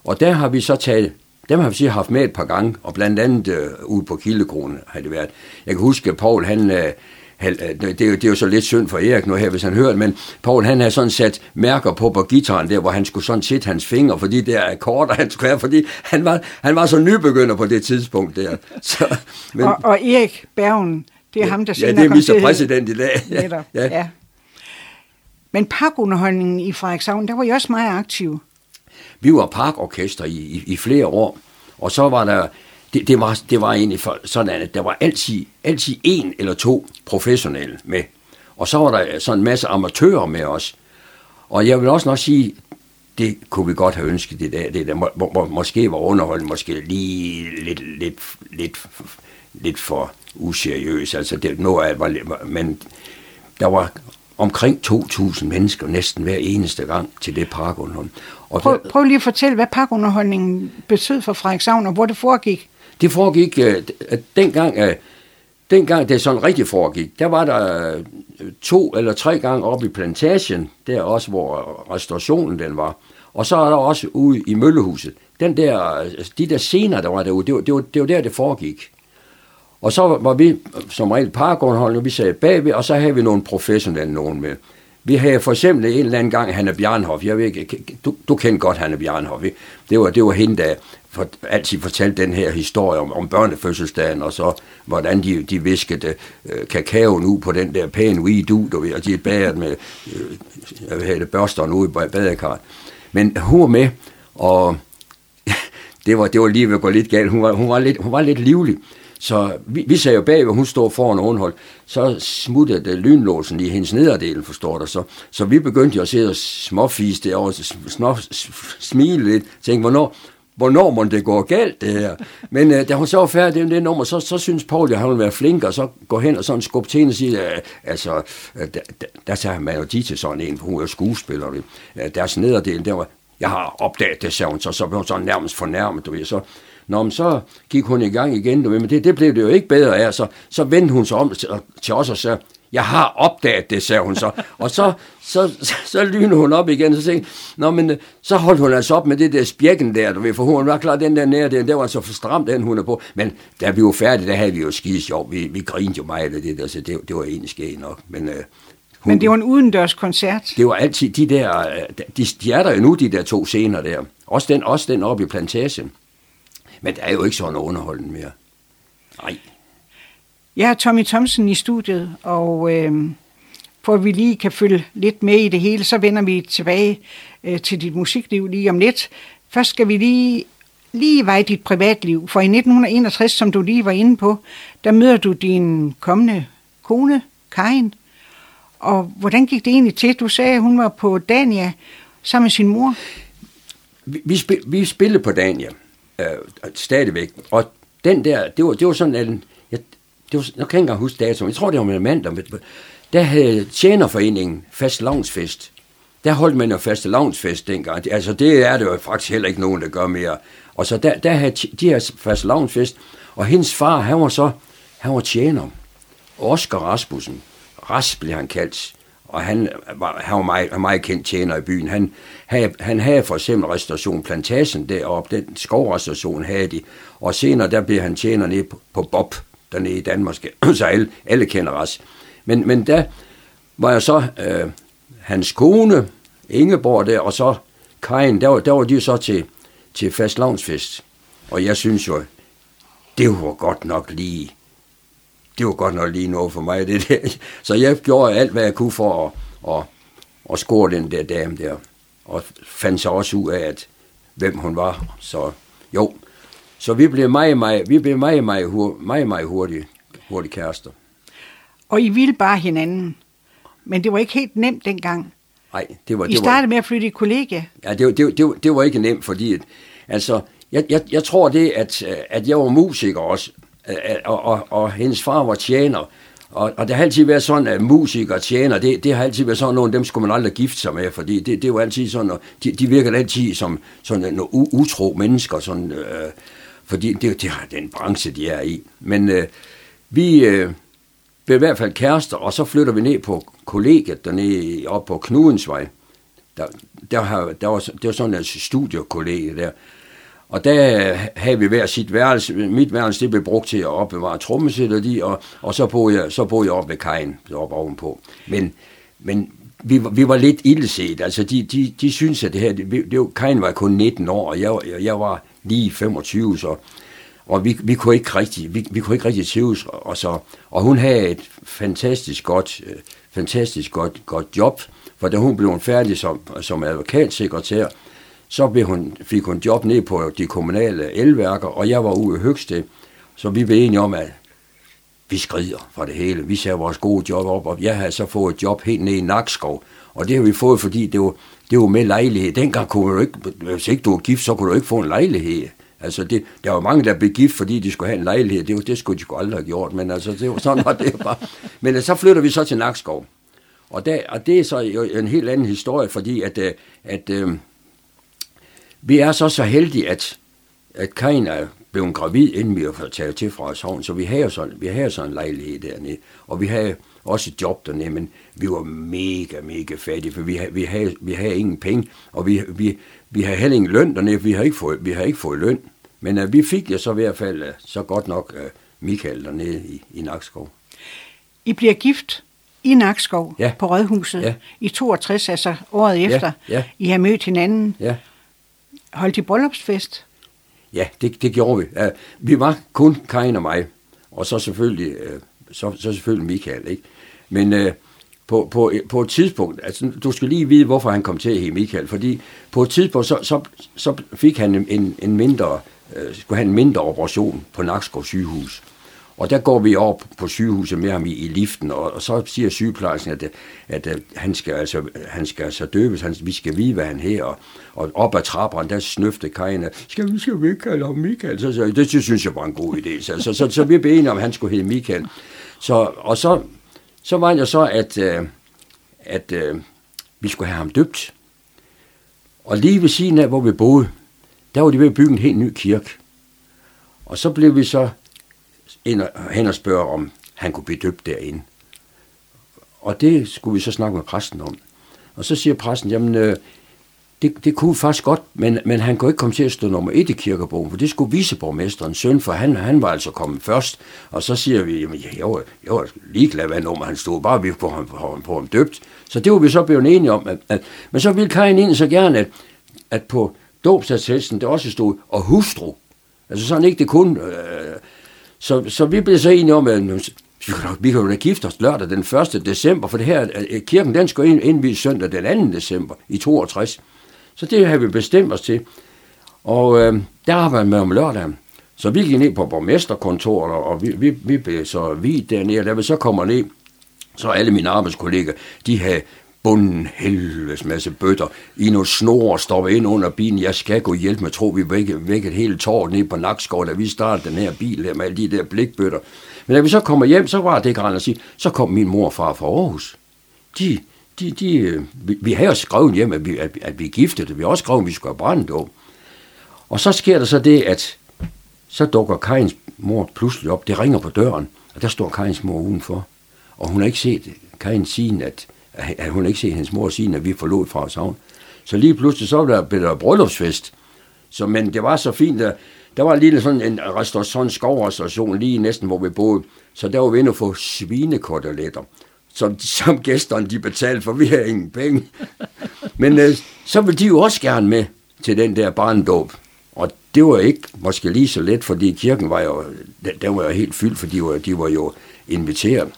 Og der har vi så taget, dem har vi så haft med et par gange, og blandt andet øh, ude på Kildekronen har det været. Jeg kan huske, at Paul, han, han, øh, det, er jo, det er jo så lidt synd for Erik nu her, hvis han hører det, men Paul, han har sådan sat mærker på på gitaren der, hvor han skulle sådan sætte hans fingre, fordi det er akkorder, han skulle have, fordi han var, han var så nybegynder på det tidspunkt der. Så, Men, og, og Erik Bergen, det er ham, der ja, senere det er Mr. Præsident i dag. Netop, ja. ja. Men parkunderholdningen i Frederikshavn, der var I også meget aktive. Vi var parkorkester i, i, i flere år, og så var der, det, det, var, det var egentlig for, sådan, at der var altid, altid en eller to professionelle med. Og så var der sådan en masse amatører med os. Og jeg vil også nok sige, det kunne vi godt have ønsket det der. Det der må, må, måske var underholdende måske lige lidt, lidt, lidt, lidt for useriøs. Altså det, noget af det var lidt, men der var omkring 2.000 mennesker næsten hver eneste gang til det parkunderhold. Og Prøv, prøv lige at fortælle, hvad parkunderholdningen betød for Frederikshavn, og hvor det foregik. Det foregik, øh, at dengang, øh, dengang det sådan rigtig foregik, der var der øh, to eller tre gange oppe i plantagen, der også, hvor restaurationen den var. Og så er der også ude i Møllehuset. Den der, altså, de der scener, der var derude, det var, det var, det var der, det foregik. Og så var vi som regel parkunderholdende, vi sad bagved, og så havde vi nogle professionelle nogen med. Vi havde for eksempel en eller anden gang Hanne Bjarnhoff. Jeg ved ikke, du, du kender godt Hanne Bjarnhoff. ikke? Det var, det var hende, der for, altid fortalte den her historie om, om børnefødselsdagen, og så hvordan de, de viskede øh, kakaoen ud på den der pæne weedu, du ved, og de badet med øh, jeg ved, det, børsterne ude i badekarret. Men hun var med, og det var, det var lige ved at gå lidt galt. Hun var, hun var, lidt, hun var lidt livlig. Så vi, vi sagde jo bag, hvor hun står foran ovenhold, så smuttede det lynlåsen i hendes nederdel, forstår du. Så, så vi begyndte jo at sidde og småfise derovre, små, smile lidt, tænkte, hvornår, hvornår må det gå galt, det her? Men øh, da hun så var færdig med det nummer, så, så synes Paul, at han ville være flink, og så gå hen og sådan skubbe til hende og sige, øh, altså, øh, der, der, der tager man jo de til sådan en, for hun er jo skuespiller. Øh, deres nederdel, der var, jeg har opdaget det, sagde hun, så, så blev hun sådan nærmest fornærmet, du ved, så Nå, men så gik hun i gang igen, du ved, men det, det blev det jo ikke bedre af, så, så vendte hun sig om til, til os og sagde, jeg har opdaget det, sagde hun så. Og så, så, så, så lynede hun op igen, og så tænkte Nå, men så holdt hun altså op med det der spjekken der, du ved, for hun var klar, den der nære der, der var så for stramt, den hun er på. Men da vi var færdige, der havde vi jo skide sjov. Vi, vi grinede jo meget af det der, så det, det var egentlig skægt nok. Men, øh, hun, men det var en udendørs koncert. Det var altid de der, de, de er der jo nu, de der to scener der. Også den, også den oppe i plantagen. Men der er jo ikke sådan underholdende mere. Nej. Jeg er Tommy Thomsen i studiet, og øh, for at vi lige kan følge lidt med i det hele, så vender vi tilbage øh, til dit musikliv lige om lidt. Først skal vi lige, lige veje dit privatliv, for i 1961, som du lige var inde på, der møder du din kommende kone, Karin. Og hvordan gik det egentlig til? Du sagde, at hun var på Dania sammen med sin mor. Vi, vi, spil, vi spillede på Dania øh, stadigvæk. Og den der, det var, det var sådan en, jeg, det var, jeg kan ikke engang huske datoen, jeg tror det var med mandag, der havde tjenerforeningen fast lavnsfest. Der holdt man jo fast lavnsfest dengang. Altså det er det jo faktisk heller ikke nogen, der gør mere. Og så der, der havde de her fast lavnsfest, og hendes far, han var så, han var tjener. Oscar Rasmussen. Ras blev han kaldt. Og han var, han var meget, meget kendt tjener i byen. Han havde, han havde for eksempel restauration Plantagen deroppe. Den skovrestauration havde de. Og senere der blev han tjener nede på, på Bob, dernede i Danmark. Så alle, alle kender os. Men, men der var jeg så øh, hans kone, Ingeborg der, og så Karin, der var, der var de så til, til fastlavnsfest. Og jeg synes jo, det var godt nok lige, det var godt nok lige noget for mig, det der. Så jeg gjorde alt, hvad jeg kunne for at, at, at score den der dame der. Og fandt så også ud af, at, hvem hun var. Så jo, så vi blev meget, meget, vi blev meget, meget, meget, meget, meget hurtige, hurtige kærester. Og I ville bare hinanden. Men det var ikke helt nemt dengang. Nej, det var... I startede med at flytte i kollega. Ja, det, det, det, det var ikke nemt, fordi... At, altså, jeg, jeg, jeg tror det, at, at jeg var musiker også, Øh, øh, og, og, og hendes far var tjener, og, og det har altid været sådan, at musikere og tjener, det, det har altid været sådan nogle, dem skulle man aldrig gifte sig med, fordi det, det var altid sådan, og de, de virker altid som sådan nogle utro mennesker, sådan, øh, fordi det, det har den branche, de er i. Men øh, vi øh, blev i hvert fald kærester, og så flytter vi ned på kollegiet dernede op på Knudensvej. Der, der, har, der var, det var sådan et studiekollegie der. Og der havde vi hver sit værelse. Mit værelse det blev brugt til at opbevare trommesætter de, og, og så boede jeg, så boede jeg op ved kajen, op ovenpå. Men, men vi, vi var lidt ildset. Altså, de, de, de synes, at det her... Det, det, kajen var kun 19 år, og jeg, jeg var lige 25, så... Og vi, vi kunne ikke rigtig, vi, vi kunne ikke rigtig trives, og, så, og hun havde et fantastisk godt, øh, fantastisk godt, godt job, for da hun blev færdig som, som advokatsekretær, så blev hun, fik hun job ned på de kommunale elværker, og jeg var ude i Høgsted, så vi blev enige om, at vi skrider for det hele. Vi sagde vores gode job op, og jeg havde så fået et job helt ned i Nakskov, og det har vi fået, fordi det var, det var med lejlighed. Dengang kunne du ikke, hvis ikke du var gift, så kunne du ikke få en lejlighed. Altså, det, der var mange, der blev gift, fordi de skulle have en lejlighed. Det, var, det skulle de sgu aldrig have gjort, men altså, det var sådan var det bare. Men øh, så flytter vi så til Nakskov. Og, der, og det er så jo en helt anden historie, fordi at, øh, at, at vi er så så heldige, at, at Karin er blevet gravid, inden vi har taget til fra Havn, så vi har sådan, vi har sådan en lejlighed dernede, og vi har også et job dernede, men vi var mega, mega fattige, for vi har, vi har, vi har ingen penge, og vi, vi, vi har heller ingen løn dernede, vi har ikke fået, vi har ikke fået løn. Men uh, vi fik jo så i hvert fald uh, så godt nok uh, Michael dernede i, i Nakskov. I bliver gift i Nakskov ja. på Rådhuset ja. i 62, altså året efter. Ja. Ja. I har mødt hinanden. Ja. Holdt de bryllupsfest? Ja, det, det gjorde vi. Uh, vi var kun Karin og mig, og så selvfølgelig, uh, så, så selvfølgelig Michael. Ikke? Men uh, på, på, på et tidspunkt, altså du skal lige vide, hvorfor han kom til at hedde Michael, fordi på et tidspunkt, så, så, så fik han en, en mindre, uh, skulle have en mindre operation på Nakskov sygehus. Og der går vi op på sygehuset med ham i, i liften, og, og så siger sygeplejersken, at, at, at han, skal altså, han skal altså døbes, han, vi skal vide, hvad han her, og, og op ad trapperen, der snøfte Kajen, skal vi, skal vi ikke kalde ham Michael? Så, så, det, synes jeg var en god idé. Så, så, så, så vi blev enige om, at han skulle hedde Michael. Så, og så, så var det så, at, øh, at, at vi skulle have ham døbt. Og lige ved siden af, hvor vi boede, der var de ved at bygge en helt ny kirke. Og så blev vi så ind og, hen og spørge, om han kunne blive døbt derinde. Og det skulle vi så snakke med præsten om. Og så siger præsten, jamen, øh, det, det kunne faktisk godt, men, men han kunne ikke komme til at stå nummer et i kirkebogen, for det skulle viceborgmesteren søn, for han, han var altså kommet først. Og så siger vi, jamen jeg var, jeg var ligeglad, hvad nummer han stod, bare vi på ham, på ham, på ham døbt. Så det var vi så blevet enige om. At, at, men så ville Karin ind så gerne, at, at på dåbsattesten, det også stod, og hustru. Altså sådan ikke det kun... Øh, så, så vi blev så enige om, at vi kan, vi kan jo da gifte os lørdag den 1. december, for det her, øh, øh, kirken den skal ind, indvise søndag den 2. december i 62. Så det har vi bestemt os til. Og øh, der arbejder med om lørdagen. Så vi gik ned på borgmesterkontoret, og vi, vi, vi blev så vidt dernede, og da vi så kommer ned, så alle mine arbejdskolleger, de havde bunden helvedes masse bøtter i noget snor og stoppe ind under bilen. Jeg skal gå hjælp med, tro vi væk, væk et helt tår ned på Nakskov, da vi startede den her bil her med alle de der blikbøtter. Men da vi så kommer hjem, så var det ikke at sige, så kom min mor fra fra Aarhus. De, de, de, vi, vi havde skrevet hjem, at vi, at, at vi giftede giftet. Vi har også skrevet, at vi skulle have brænddåb. Og så sker der så det, at så dukker Kajens mor pludselig op. Det ringer på døren, og der står Kajens mor udenfor. Og hun har ikke set Kajen sige, at, at hun ikke set hendes mor sige, at vi forlod fra savn. Så lige pludselig så var der, der bryllupsfest. Så, men det var så fint, at der var lige sådan en restaurant, skovrestauration lige næsten, hvor vi boede. Så der var vi inde og få svinekoteletter, som, som gæsterne de betalte, for vi havde ingen penge. Men øh, så ville de jo også gerne med til den der barndåb. Og det var ikke måske lige så let, fordi kirken var jo, den var jo helt fyldt, for de var, de var jo inviteret.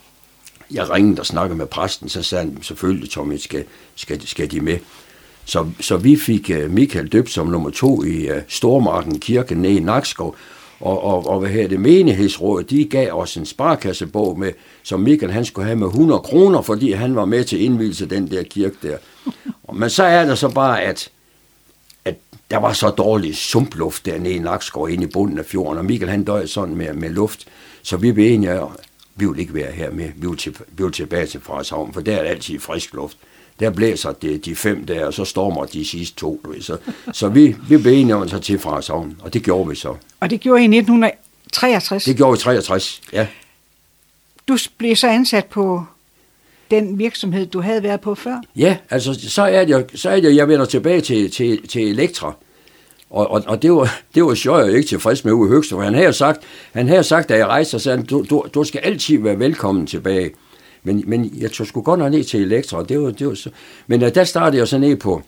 Jeg ringede og snakkede med præsten, så sagde han selvfølgelig, Tommy, skal, skal, skal de med. Så, så vi fik uh, Michael døbt som nummer to i uh, Stormarken Kirke nede i Nakskov, og, og, og hvad her det menighedsråd, de gav os en sparkassebog med, som Michael han skulle have med 100 kroner, fordi han var med til indvielse den der kirke der. Men så er det så bare, at, at der var så dårlig sumpluft dernede i Nakskov inde i bunden af fjorden, og Michael han døj sådan med, med luft, så vi blev enige vi vil ikke være her med, vi vil, til, vi vil tilbage til Frederikshavn, for der er altid frisk luft der blæser det de fem der, og så stormer de sidste to. Du ved. Så, så vi, vi blev enige om at tage til Frederikshavn, og det gjorde vi så. Og det gjorde I i 1963? Det gjorde vi i 63, ja. Du blev så ansat på den virksomhed, du havde været på før? Ja, altså så er det, så er det jeg vender tilbage til, til, til Elektra. Og, og, og det var, det var sjovt, jeg ikke tilfreds med Uwe Høgster, for han havde sagt, han havde sagt, da jeg rejste, så sagde han, du, du, du skal altid være velkommen tilbage. Men, men jeg tog sgu godt nok ned til Elektra, og det var, det var så... Men uh, der startede jeg så ned på,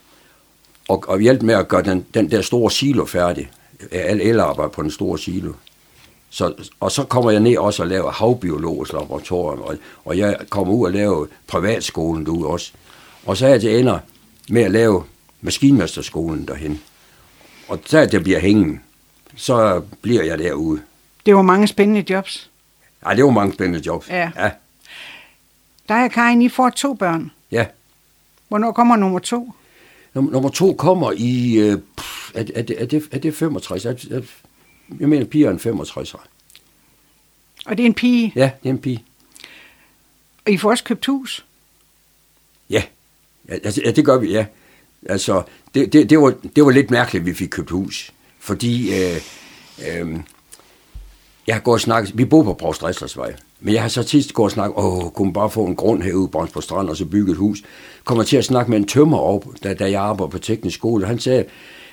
og, og hjælpe med at gøre den, den der store silo færdig. Al elarbejde på den store silo. Så, og så kommer jeg ned også og laver havbiologisk laboratorium, og, og jeg kommer ud og laver privatskolen derude også. Og så er det ender med at lave maskinmesterskolen derhen. Og så det bliver hængen, så bliver jeg derude. Det var mange spændende jobs. Ja, det var mange spændende jobs. Ja. ja. Dig og Karin, I får to børn. Ja. Hvornår kommer nummer to? Num- nummer to kommer i... Øh, er, er, det, er, det, er det 65? Er, er, jeg mener, piger er en 65 år. Og det er en pige? Ja, det er en pige. Og I får også købt hus? Ja, altså, ja det gør vi, ja. Altså, det, det, det, var, det var lidt mærkeligt, at vi fik købt hus. Fordi øh, øh, jeg har gået og snakket... Vi bor på Provst Men jeg har så tit gået og snakket, åh, kunne bare få en grund herude på Strand og så bygge et hus. Kommer til at snakke med en tømmer op, da, da jeg arbejder på teknisk skole. Han sagde,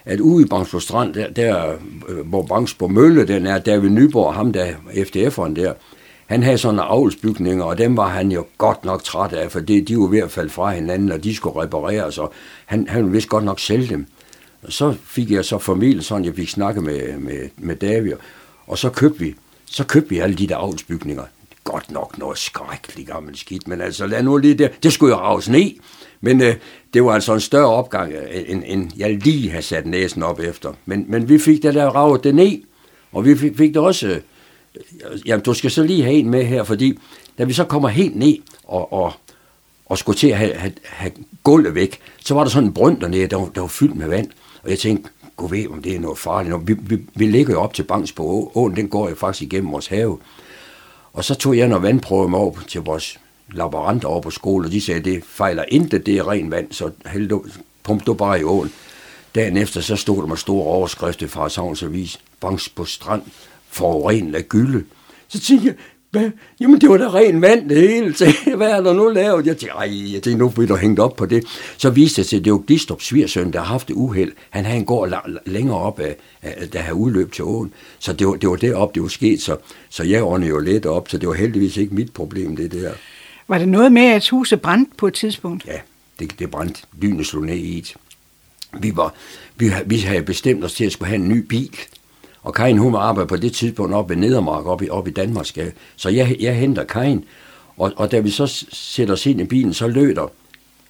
at ude i Bangsbo Strand, der, der øh, hvor hvor Bangsbo Mølle den er, David Nyborg, ham der FDF'eren der, han havde sådan nogle avlsbygninger, og dem var han jo godt nok træt af, for det, de var ved at falde fra hinanden, og de skulle repareres, og han, han ville godt nok sælge dem. Og så fik jeg så familie sådan, jeg fik snakket med, med, med David, og så købte vi, så købte vi alle de der avlsbygninger godt nok noget skrækkeligt gammelt skidt, men altså lad nu lige det. Det skulle jo raves ned, men øh, det var altså en større opgang, øh, end, end jeg lige havde sat næsen op efter. Men, men vi fik det der ravet det ned, og vi fik, fik det også... Øh, Jamen, du skal så lige have en med her, fordi da vi så kommer helt ned og, og, og skulle til at have, have, have gulvet væk, så var der sådan en brønd dernede, der var, der var fyldt med vand. Og jeg tænkte, gå ved, om det er noget farligt. Vi, vi, vi ligger jo op til Bangs på åen, den går jo faktisk igennem vores have. Og så tog jeg noget vandprøve med over til vores laboranter over på skole, og de sagde, det fejler intet, det er ren vand, så hæld du, pump du bare i åen. Dagen efter, så stod der med store overskrifter fra Savns Avis, Banks på strand, forurenet af gylde. Så tænkte jeg, hvad? Jamen, det var da ren vand, det hele. Så, hvad er der nu lavet? Jeg tænkte, ej, jeg tænkte, nu bliver der hængt op på det. Så viste det sig, at det var Glistrup Svirsøn, der har haft det uheld. Han havde en gård længere op, af, af, der havde udløb til åen. Så det var, det var deroppe, det var sket. Så, så jeg ordnede jo lidt op, så det var heldigvis ikke mit problem, det der. Var det noget med, at huset brændte på et tidspunkt? Ja, det, det brændte. Lynet slog ned i et. Vi, var, vi, vi havde bestemt os til at skulle have en ny bil. Og Kajen, hun var arbejde på det tidspunkt op ved Nedermark, op i, op i Danmark. Så jeg, jeg henter Kajen, og, og da vi så sætter os ind i bilen, så løder,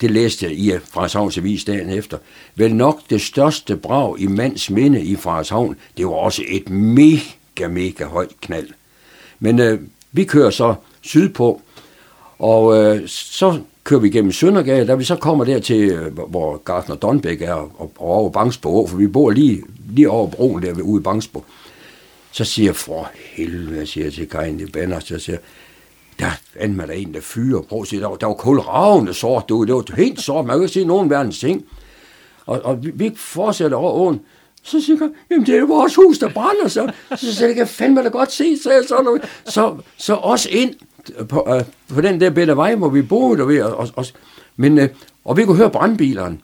det læste jeg i øh, Frederikshavns Avis dagen efter, vel nok det største brag i mands minde i Frederikshavn, det var også et mega, mega højt knald. Men øh, vi kører så sydpå, og øh, så kører vi igennem Søndergade, da vi så kommer der til, øh, hvor Gartner Donbæk er, og, og over Bangsbo, for vi bor lige, lige over broen der ude i Bangsbo. Så siger jeg, for helvede, jeg siger til Karin i Banner, så siger der fandt man der en, der fyrer. Prøv at se, der var, der var kulravende sort, du. Det var helt sort, man kan ikke se nogen verdens ting. Og, og vi, vi fortsætter over åen. Så siger jeg, jamen det er vores hus, der brænder. Så, så siger jeg, jeg fandme da godt se. Så, så, så, så også ind på, uh, på den der bedre vej, hvor vi boede der og, og, og, men, uh, og vi kunne høre brandbilerne.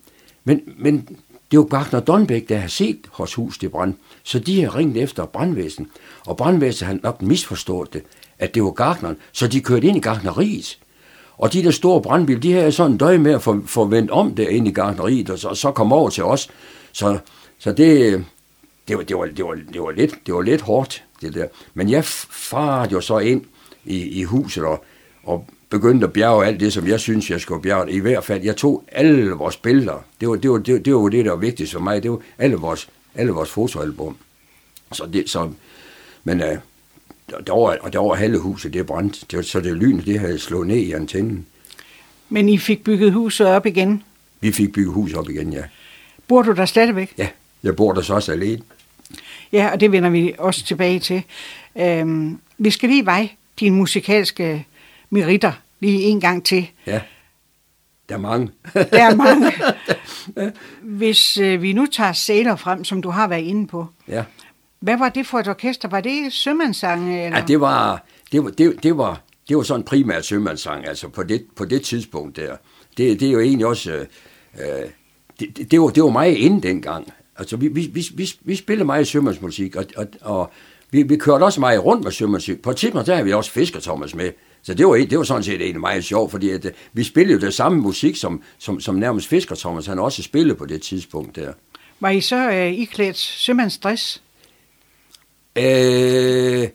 Men, men det var Gagner Donbæk, der har set hos hus det brand. Så de har ringet efter brandvæsen. Og brandvæsen havde nok misforstået det, at det var Gagneren. Så de kørte ind i Gagneriet. Og de der store brandbiler, de havde sådan en døj med at få, få vendt om der ind i Gagneriet, og så, og så kom over til os. Så, så det, det, var, det, var, det, var, det, var lidt, det var lidt hårdt, det der. Men jeg farede jo så ind i, i huset og, og begyndte at bjerge alt det, som jeg synes, jeg skulle bjerge. I hvert fald, jeg tog alle vores billeder. Det var det, var, det, det, var det der var vigtigst for mig. Det var alle vores, alle vores fotoalbum. Så det, så, men uh, der var, og der var halve huset, det brændte. Det så det lynet, det havde slået ned i antennen. Men I fik bygget huset op igen? Vi fik bygget huset op igen, ja. Bor du der stadigvæk? Ja, jeg bor der så også alene. Ja, og det vender vi også tilbage til. Øhm, vi skal lige veje dine musikalske meritter lige en gang til. Ja, der er mange. der er mange. Hvis øh, vi nu tager sæler frem, som du har været inde på. Ja. Hvad var det for et orkester? Var det sømandssang? Eller? Ja, det var, det var, det, det var, det var sådan primært sømandssang, altså på det, på det tidspunkt der. Det, det er jo egentlig også, øh, øh det, det, var, det var meget inden dengang. Altså, vi, vi, vi, vi, vi spillede meget sømandsmusik, og, og, og vi, vi kørte også meget rundt med sømandsmusik. På tidspunkt, der havde vi også Fisker Thomas med. Så det var, det var sådan set egentlig meget sjovt, fordi at, uh, vi spillede jo det samme musik, som, som, som nærmest Fisker Thomas, han også spillede på det tidspunkt der. Var I så øh, iklædt sømandsdress? Øh,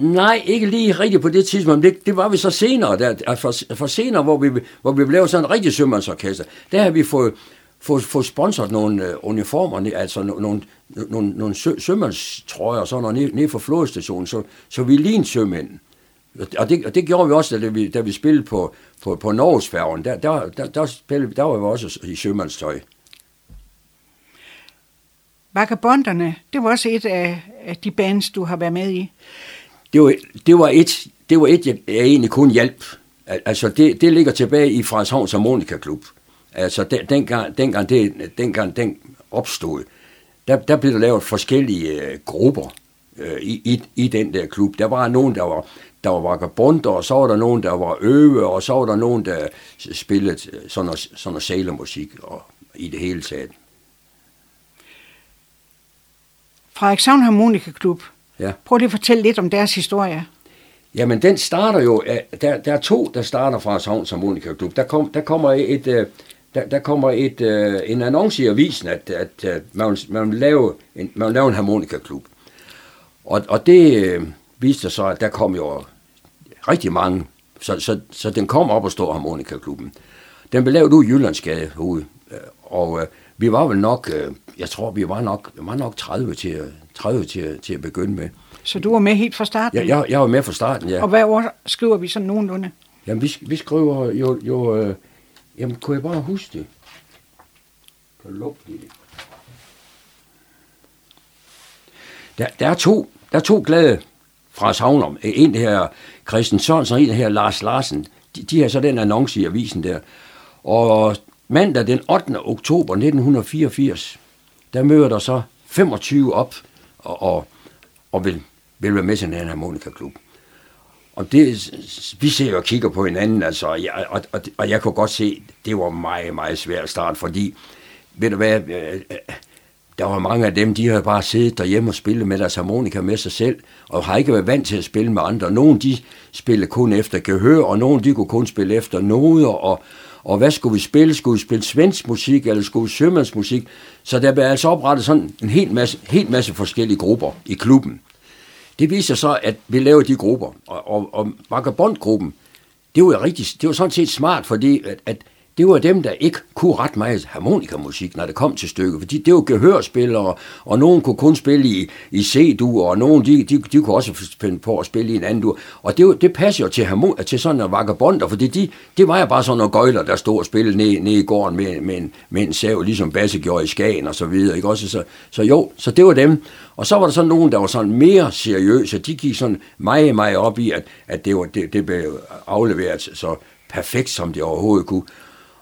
nej, ikke lige rigtigt på det tidspunkt. Det, det var vi så senere, der, for, for senere, hvor vi, hvor vi blev sådan en rigtig sømandsorkester. Der har vi fået, få, få sponsoret nogle uh, uniformer, altså nogle, nogle, nogle sø, sømandstrøjer og sådan noget ned, ned fra flådestationen, så, så vi lignede sømænd. Og det, og det gjorde vi også, da vi, da vi spillede på, på, på Norgesfærgen. Der, der, der, der, spillede, der var vi også i sømandstøj. Vagabonderne, det var også et af, af de bands, du har været med i. Det var, det var et, det var et jeg, jeg egentlig kun hjælp. Altså, det, det ligger tilbage i Frederikshavns Harmonika Klub. Altså, den, dengang, dengang, det, dengang den opstod, der, der blev der lavet forskellige øh, grupper øh, i, i, i den der klub. Der var nogen, der var, der var vagabonder, og så var der nogen, der var øve, og så var der nogen, der spillede sådan noget, sådan noget sailormusik og i det hele taget. Frederikshavn Harmonika Klub. Ja. Prøv lige at fortælle lidt om deres historie. Jamen, den starter jo, der, der er to, der starter fra Havns Harmonika Klub. Der, kom, der kommer et, øh, der, der kommer et, øh, en annonce i avisen, at, at, at man, man, vil lave en, man vil lave en harmonikaklub. Og, og det øh, viste sig, at der kom jo rigtig mange, så, så, så den kom op og stå harmonikaklubben. Den blev lavet ude i Jyllandsgade ude, øh, og øh, vi var vel nok, øh, jeg tror, vi var nok, vi var nok 30 til, 30 til, til at begynde med. Så du var med helt fra starten? Ja, jeg, jeg var med fra starten, ja. Og hvad år skriver vi sådan nogenlunde? Jamen, vi, vi skriver jo, jo øh, Jamen, kunne jeg bare huske det? Kan lukke det? Der, der, er to, der er to glade fra Savnum. En her Christian Sørensen og en her Lars Larsen. De, de har så den annonce i avisen der. Og mandag den 8. oktober 1984, der møder der så 25 op og, og, og vil, vil være med til den her harmonikaklub. Og det, vi ser og kigger på hinanden, altså, og, jeg, og, og, og jeg kunne godt se, det var meget, meget svært at starte, fordi, ved du hvad, øh, øh, der var mange af dem, de havde bare siddet derhjemme og spillet med deres harmonika med sig selv, og har ikke været vant til at spille med andre. Nogle, de spillede kun efter gehør, og nogle, de kunne kun spille efter noder, og, og hvad skulle vi spille? Skulle vi spille svensk musik, eller skulle vi sømandsmusik? Så der blev altså oprettet sådan en hel masse, helt masse forskellige grupper i klubben. Det viser så, at vi laver de grupper, og, og, og Vagabondgruppen, det var, rigtig, det var sådan set smart, fordi at, at det var dem, der ikke kunne ret meget harmonikamusik, når det kom til stykket. Fordi det var gehørspillere, og nogen kunne kun spille i, i C-dur, og nogen de, de, de kunne også finde på at spille i en anden dur. Og det, det passer jo til, harmon, til sådan nogle vagabonder, fordi de, det var jo bare sådan nogle gøjler, der stod og spillede ned, ned i gården med, med, en, med en sav, ligesom Basse gjorde i Skagen og så videre. Ikke? Også, så, så jo, så det var dem. Og så var der sådan nogen, der var sådan mere seriøse. De gik sådan meget, meget op i, at, at det, var, det, det blev afleveret så perfekt, som det overhovedet kunne.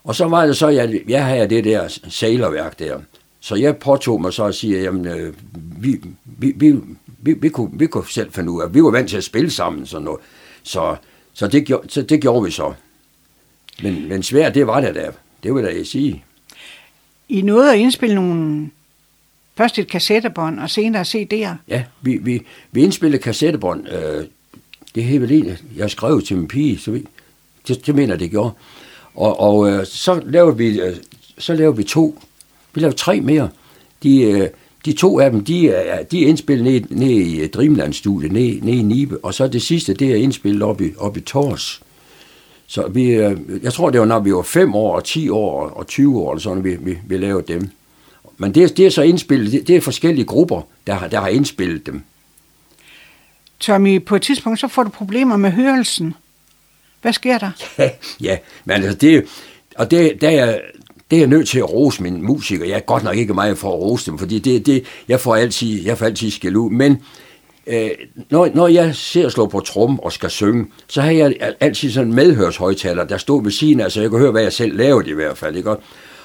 Og så var det så, jeg, jeg havde det der sailorværk der. Så jeg påtog mig så at sige, jamen, øh, vi, vi, vi, vi, vi, kunne, vi kunne selv finde ud af, vi var vant til at spille sammen, sådan noget. Så, så, det, gjorde, så det gjorde vi så. Men, men svært, det var det der. Det vil jeg sige. I nåede at indspille nogle, først et kassettebånd og senere CD'er. Ja, vi, vi, vi indspillede kassettebånd. Øh, det er helt vildt. Jeg skrev til min pige, så vi, det, det mener det gjorde. Og, og øh, så lavede vi øh, så lavede vi to. Vi lavede tre mere. De, øh, de to af dem, de er, de er indspillet ned, ned i øh, Dreamland-studiet, ned, ned i Nibe, og så det sidste, det er indspillet op i, op i Tors. Så vi, øh, jeg tror, det var, når vi var 5 år, og 10 år, og 20 år, eller sådan, vi, vi, vi lavede dem. Men det, det er så indspillet, det, det er forskellige grupper, der, har, der har indspillet dem. Tommy, på et tidspunkt, så får du problemer med hørelsen. Hvad sker der? Ja, ja men altså det, og det, der er, det er jeg nødt til at rose mine musikere. Jeg er godt nok ikke meget for at rose dem, fordi det, det, jeg får altid, jeg får altid skæld ud. Men øh, når, når jeg ser at slå på trum og skal synge, så har jeg altid sådan en medhørshøjtaler, der står ved siden af, så jeg kan høre, hvad jeg selv lavede i hvert fald. Ikke?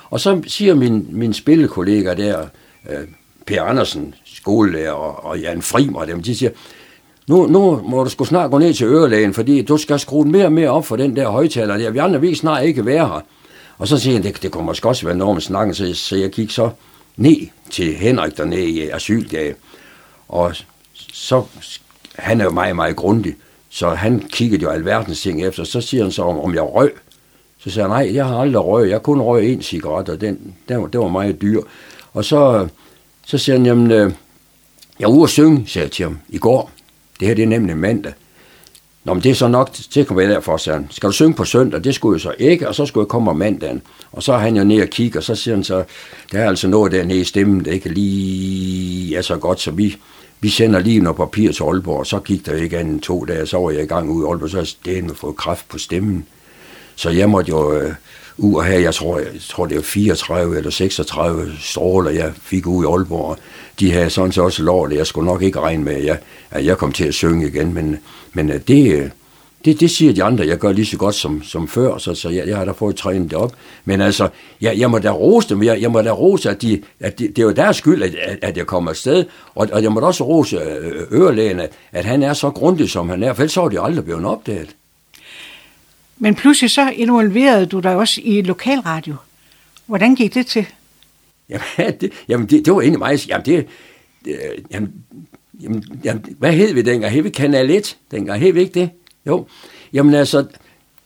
Og så siger min, min spillekollega der, øh, Per Andersen, skolelærer, og, og Jan Frimer, dem, de siger, nu, nu må du skulle snart gå ned til ørelægen, fordi du skal skrue mere og mere op for den der højtaler der. Vi andre vil snart ikke være her. Og så siger han, det, det kommer måske også være noget med snakken, så, så jeg gik så ned til Henrik dernede i asyldage. Og så, han er jo meget, meget grundig, så han kiggede jo alverdens ting efter. Så siger han så, om, om jeg røg. Så siger han, nej, jeg har aldrig røg. Jeg kun røg en cigaret, og den, den, var, den var meget dyr. Og så, så siger han, jamen, øh, jeg er ude at synge, sagde jeg til ham, i går. Det her det er nemlig mandag. Nå, men det er så nok, det kommer jeg derfor, sagde han. Skal du synge på søndag? Det skulle jeg så ikke, og så skulle jeg komme om mandagen. Og så er han jo ned og kigge, og så siger han så, der er altså noget dernede i stemmen, der ikke lige er så godt, så vi, vi sender lige noget papir til Aalborg, og så gik der ikke andet to dage, så var jeg i gang ud i Aalborg, så er jeg med fået kraft på stemmen. Så jeg måtte jo øh, ud og have, jeg tror, jeg tror det var 34 eller 36 stråler, jeg fik ud i Aalborg. De havde sådan set også lov, jeg skulle nok ikke regne med, at jeg, at jeg kom til at synge igen, men, men øh, det, øh, det, det siger de andre, jeg gør lige så godt som, som før, så, så jeg, jeg har da fået trænet det op. Men altså, jeg, jeg må da rose dem, jeg, jeg må da rose, at, de, at de, det er jo deres skyld, at, at jeg kommer afsted, og, og jeg må da også rose øh, ørelægen, at, at han er så grundig, som han er, for ellers så er de aldrig blevet opdaget. Men pludselig så involverede du dig også i lokalradio. Hvordan gik det til? Jamen, det, jamen det, det var egentlig meget... Jamen, det, det, jamen, jamen, jamen, hvad hed vi dengang? Hed vi Kanal 1 dengang? Hed vi ikke det? Jo. Jamen altså,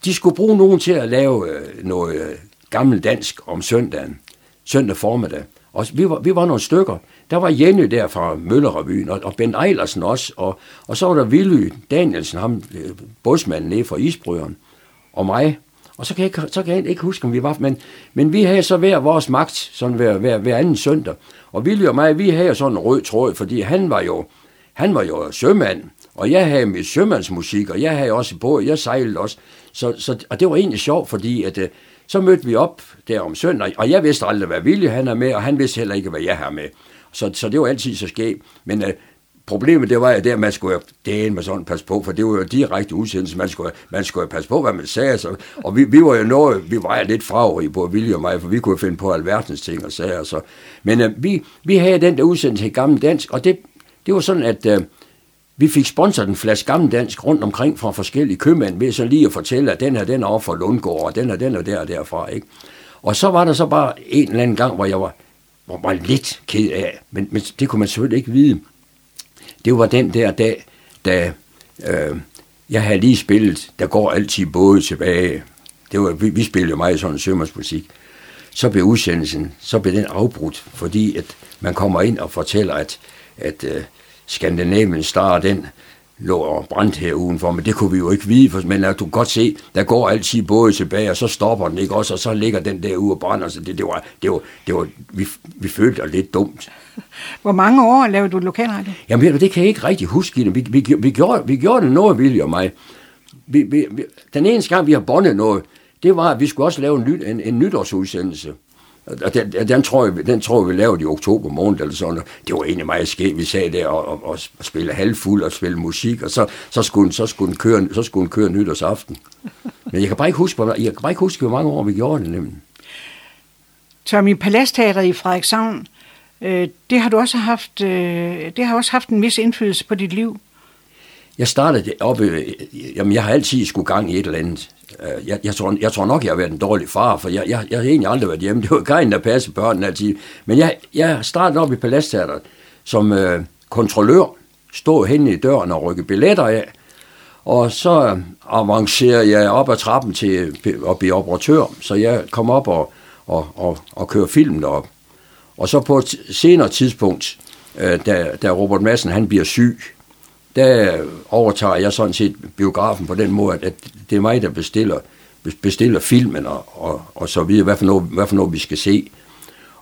de skulle bruge nogen til at lave øh, noget øh, gammel dansk om søndagen. Søndag formiddag. Og vi var, vi var nogle stykker. Der var Jenny der fra Møllerrevyen, og, og Ben Eilersen også, og, og så var der Willy Danielsen, ham øh, bådsmanden nede fra Isbrøgeren og mig. Og så kan, jeg, så kan jeg ikke huske, om vi var, men, men vi havde så hver vores magt, sådan hver, hver, hver anden søndag. Og Willy og mig, vi havde sådan en rød tråd, fordi han var jo, han var jo sømand, og jeg havde mit sømandsmusik, og jeg havde også på, jeg sejlede også. Så, så, og det var egentlig sjovt, fordi at, øh, så mødte vi op der om søndag, og jeg vidste aldrig, hvad Willy han er med, og han vidste heller ikke, hvad jeg har med. Så, så det var altid så skægt. Men øh, Problemet det var jo der, man skulle det med sådan passe på, for det var jo direkte udsendelse, man skulle, man skulle passe på, hvad man sagde. Så, og vi, vi var jo noget, vi var lidt fragrige på Vilje og mig, for vi kunne finde på alverdens ting og sager. Så. Men øh, vi, vi havde den der udsendelse i Gammel Dansk, og det, det var sådan, at øh, vi fik sponsoret en flaske Gammel Dansk rundt omkring fra forskellige købmænd, ved så lige at fortælle, at den her, den er over for Lundgård, og den her, den er der og derfra. Ikke? Og så var der så bare en eller anden gang, hvor jeg var, var, var lidt ked af, men, men det kunne man selvfølgelig ikke vide det var den der dag, da øh, jeg havde lige spillet, der går altid både tilbage. Det var, vi, vi spillede jo meget sådan sømandsmusik. Så blev udsendelsen, så blev den afbrudt, fordi at man kommer ind og fortæller, at, at øh, Scandinavian Star, den, lå og brændt her udenfor, men det kunne vi jo ikke vide, for, men du kan godt se, der går altid både tilbage, og så stopper den ikke også, og så ligger den der ude og brænder, så det, det var, det var, det var vi, vi følte det lidt dumt. Hvor mange år lavede du lokalradio? Jamen, det kan jeg ikke rigtig huske. Vi, vi, vi, gjorde, vi gjorde det noget, Willy og mig. Vi, vi, vi, den eneste gang, vi har bondet noget, det var, at vi skulle også lave en, en, en nytårsudsendelse. Og den, den, tror jeg, den tror jeg, vi lavede i oktober måned eller sådan. Det var egentlig meget skægt. Vi sad der og, og, og spille halvfuld og spille musik, og så, så, skulle, så, skulle den køre, så skulle den køre nytårsaften. Men jeg kan bare ikke huske, hvor, jeg kan bare ikke huske, hvor mange år vi gjorde det nemlig. Tommy, Palastteateret i Frederikshavn, øh, det har du også haft, øh, det har også haft en vis indflydelse på dit liv. Jeg startede op, øh, jamen jeg har altid skulle gang i et eller andet. Øh, jeg, jeg, tror, jeg tror nok, jeg har været en dårlig far, for jeg, jeg, jeg har egentlig aldrig været hjemme. Det var Karin, der passede børnene altid. Men jeg, jeg startede op i Palastteateret som øh, kontrollør, stod hen i døren og rykke billetter af. Og så øh, avancerede jeg op ad trappen til at blive operatør, så jeg kom op og, og, og, og kører filmen op. Og så på et senere tidspunkt, øh, da, da Robert Madsen han bliver syg, der overtager jeg sådan set biografen på den måde, at det er mig, der bestiller, bestiller filmen og, og, og så videre, hvad for, noget, hvad for noget vi skal se.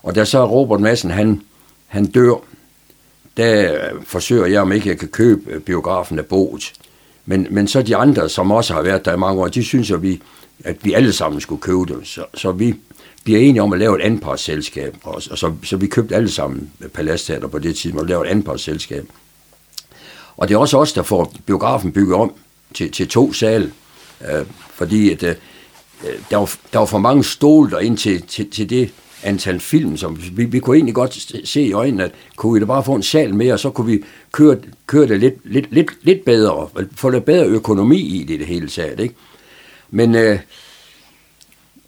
Og da så Robert Madsen, han, han dør, der forsøger jeg, om ikke jeg kan købe øh, biografen af boet. Men, men så de andre, som også har været der i mange år, de synes, at vi, at vi alle sammen skulle købe dem. Så, så vi bliver enige om at lave et anpartsselskab. Og, og så, så vi købte alle sammen Palastteater på det tidspunkt og lavede et anpartsselskab. Og det er også os, der får biografen bygget om til, til to sal, øh, fordi at, øh, der, var, der var for mange stole ind til, til, til det antal film, som vi, vi kunne egentlig godt se i øjnene, at kunne vi da bare få en sal mere, og så kunne vi køre, køre det lidt, lidt, lidt, lidt bedre, få lidt bedre økonomi i det, det hele taget. Ikke? Men øh,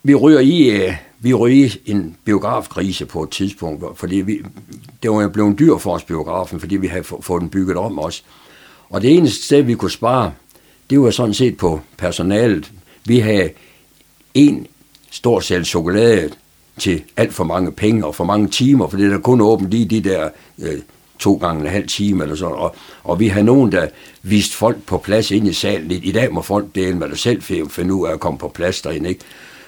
vi ryger i, øh, vi røg en biografkrise på et tidspunkt, fordi vi, det var jo blevet dyr for os biografen, fordi vi havde fået den bygget om også. Og det eneste sted, vi kunne spare, det var sådan set på personalet. Vi havde en stor sal chokolade til alt for mange penge og for mange timer, for det er der kun åbent lige de der øh, to gange en halv time eller sådan. Og, og vi havde nogen, der viste folk på plads ind i salen. I dag må folk dele med dig selv finde ud af at komme på plads derinde. Ikke?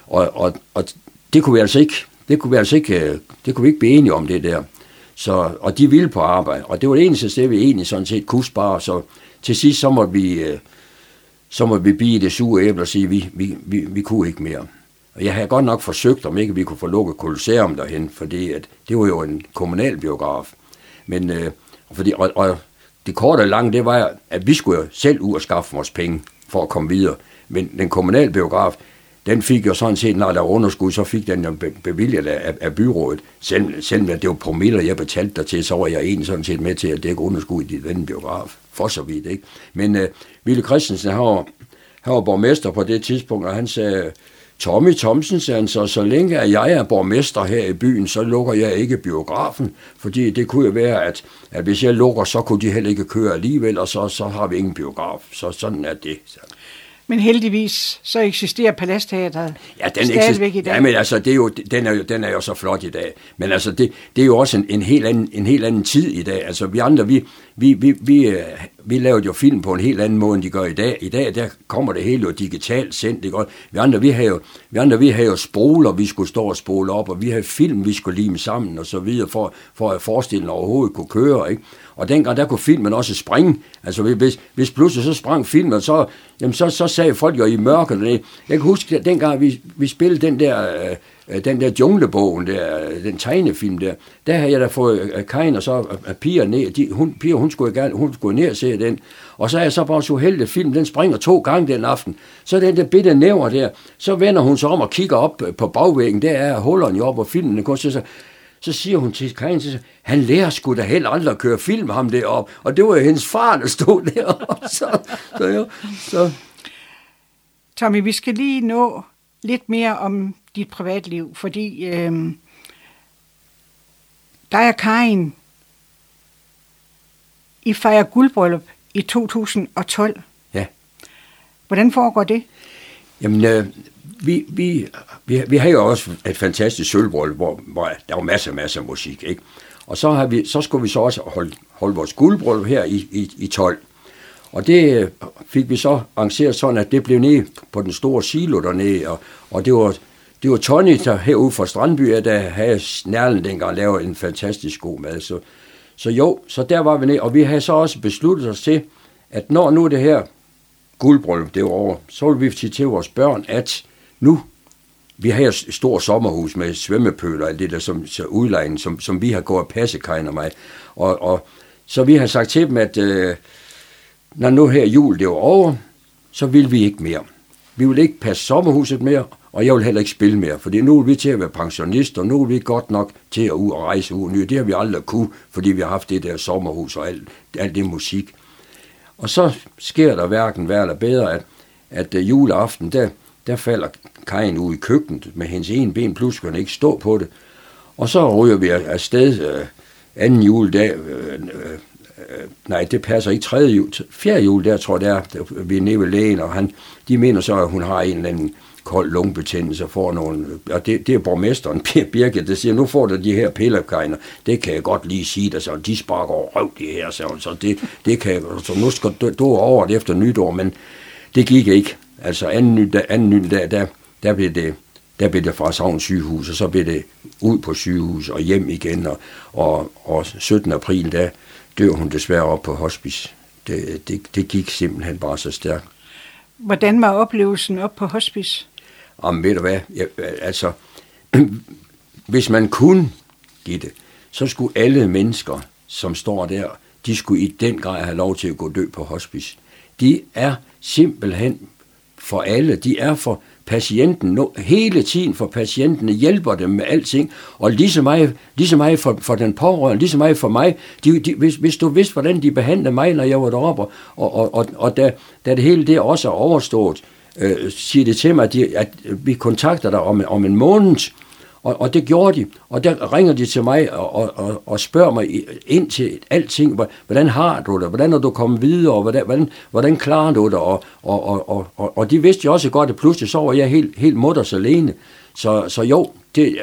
Og, og, og det kunne vi altså ikke, det kunne vi altså ikke, øh, det kunne vi ikke blive enige om det der. Så, og de ville på arbejde, og det var det eneste sted, vi egentlig sådan set kunne spare, så til sidst så måtte vi, øh, så måtte vi bide det sure æble og sige, vi, vi, vi, vi kunne ikke mere. Og jeg havde godt nok forsøgt, om ikke vi kunne få lukket Colosseum derhen, fordi at det var jo en kommunal biograf. Men, øh, fordi, og, og det korte og lange, det var, at vi skulle jo selv ud og skaffe vores penge for at komme videre. Men den kommunale biograf, den fik jo sådan set, når der var underskud, så fik den jo bevilget af, af byrådet. Selv, selvom det var promiller, jeg betalte der til, så var jeg egentlig sådan set med til at dække underskud i den biograf. For så vidt, ikke? Men uh, Ville Christensen, han var, han var borgmester på det tidspunkt, og han sagde, Tommy Thomsen sagde han så, så længe at jeg er borgmester her i byen, så lukker jeg ikke biografen, fordi det kunne jo være, at, at hvis jeg lukker, så kunne de heller ikke køre alligevel, og så, så har vi ingen biograf. Så sådan er det. Så. Men heldigvis, så eksisterer Palastteateret ja, den stadigvæk i dag. Ja, men altså, det er jo, den, er jo, den er jo så flot i dag. Men altså, det, det er jo også en, en, helt anden, en helt anden tid i dag. Altså, vi andre, vi, vi, vi, vi, øh, vi lavede jo film på en helt anden måde, end de gør i dag. I dag, der kommer det hele jo digitalt sendt. Ikke? vi andre, vi har jo, vi andre, vi har jo spoler, vi skulle stå og spole op, og vi har film, vi skulle lime sammen og så videre, for, for at forestillingen overhovedet kunne køre. Ikke? Og dengang, der kunne filmen også springe. Altså, hvis, hvis pludselig så sprang filmen, så, jamen, så, så sad folk jo i mørket. Jeg kan huske, at dengang vi, vi spillede den der, øh, øh den der junglebogen, der, øh, den tegnefilm der, der havde jeg da fået øh, Karin og så øh, øh, Pia ned. De, hun, Pia, hun skulle, gerne, hun skulle ned og se den. Og så er jeg så bare så heldig, at filmen den springer to gange den aften. Så den der bitte næver der, så vender hun sig om og kigger op på bagvæggen. Der er hullerne jo op, og filmen går. Så, så siger hun til Karin, så, han lærer sgu da heller aldrig at køre film ham derop. Og det var jo hendes far, der stod deroppe. Så, så, jo, så. Tommy, vi skal lige nå lidt mere om dit privatliv, fordi øh, dig og Karin, I fejrer guldbryllup i 2012. Ja. Hvordan foregår det? Jamen, øh, vi, vi, vi, vi har jo også et fantastisk sølvbrøl, hvor, hvor der var masser og masser af musik, ikke? Og så, har vi, så skulle vi så også holde, holde vores guldbrøl her i, i, i 12. Og det øh, fik vi så arrangeret sådan, at det blev nede på den store silo dernede, og, og det var det var Tony, der herude fra Strandby, der havde Snærlen dengang lavet en fantastisk god mad. Så, så jo, så der var vi ned, og vi havde så også besluttet os til, at når nu det her guldbryllup det var over, så ville vi sige til vores børn, at nu, vi har et stort sommerhus med svømmepøl og alt det der, som, så udlejning, som, som vi har gået og passe, Karin og mig. Og, og, så vi har sagt til dem, at øh, når nu her jul det var over, så vil vi ikke mere. Vi vil ikke passe sommerhuset mere, og jeg vil heller ikke spille mere, for nu er vi til at være pensionister, og nu er vi godt nok til at ud og rejse ud. Det har vi aldrig kunne, fordi vi har haft det der sommerhus og alt, alt det musik. Og så sker der hverken værre eller bedre, at, at øh, juleaften, der, der falder Kajen ud i køkkenet med hendes ene ben, plus kan ikke stå på det. Og så ryger vi afsted øh, anden juledag, øh, øh Øh, nej, det passer ikke tredje jul, fjerde jul, der tror jeg, der, vi er nede ved lægen, og han, de mener så, at hun har en eller anden kold lungebetændelse, får nogle, og det, det er borgmesteren, Birke, der siger, nu får du de her pillekejner, det kan jeg godt lige sige dig, så de sparker over røv, de her, så, så det, det kan, så nu skal du, du over det efter nytår, men det gik ikke. Altså anden, ny, anden ny dag, der, der blev det, der blev det fra Savns sygehus, og så blev det ud på sygehus og hjem igen, og, og, og 17. april, der dør hun desværre op på hospice. Det, det, det gik simpelthen bare så stærkt. Hvordan var oplevelsen op på hospice? om, ved du hvad, jeg, altså, hvis man kunne give det, så skulle alle mennesker, som står der, de skulle i den grad have lov til at gå dø på hospice. De er simpelthen for alle, de er for patienten, hele tiden for patientene, hjælper dem med alting, og lige så meget, lige så meget for, for den pårørende, lige så meget for mig. De, de, hvis, hvis du vidste, hvordan de behandlede mig, når jeg var deroppe, og, og, og, og da, da det hele det også er overstået, øh, siger det til mig, at, de, at vi kontakter dig om, om en måned, og, og det gjorde de. Og der ringer de til mig og, og, og spørger mig ind til alting. Hvordan har du det? Hvordan er du kommet videre? Hvordan, hvordan, hvordan klarer du det? Og, og, og, og, og, de vidste jo også godt, at pludselig så var jeg helt, helt mutters alene. Så, så jo, det,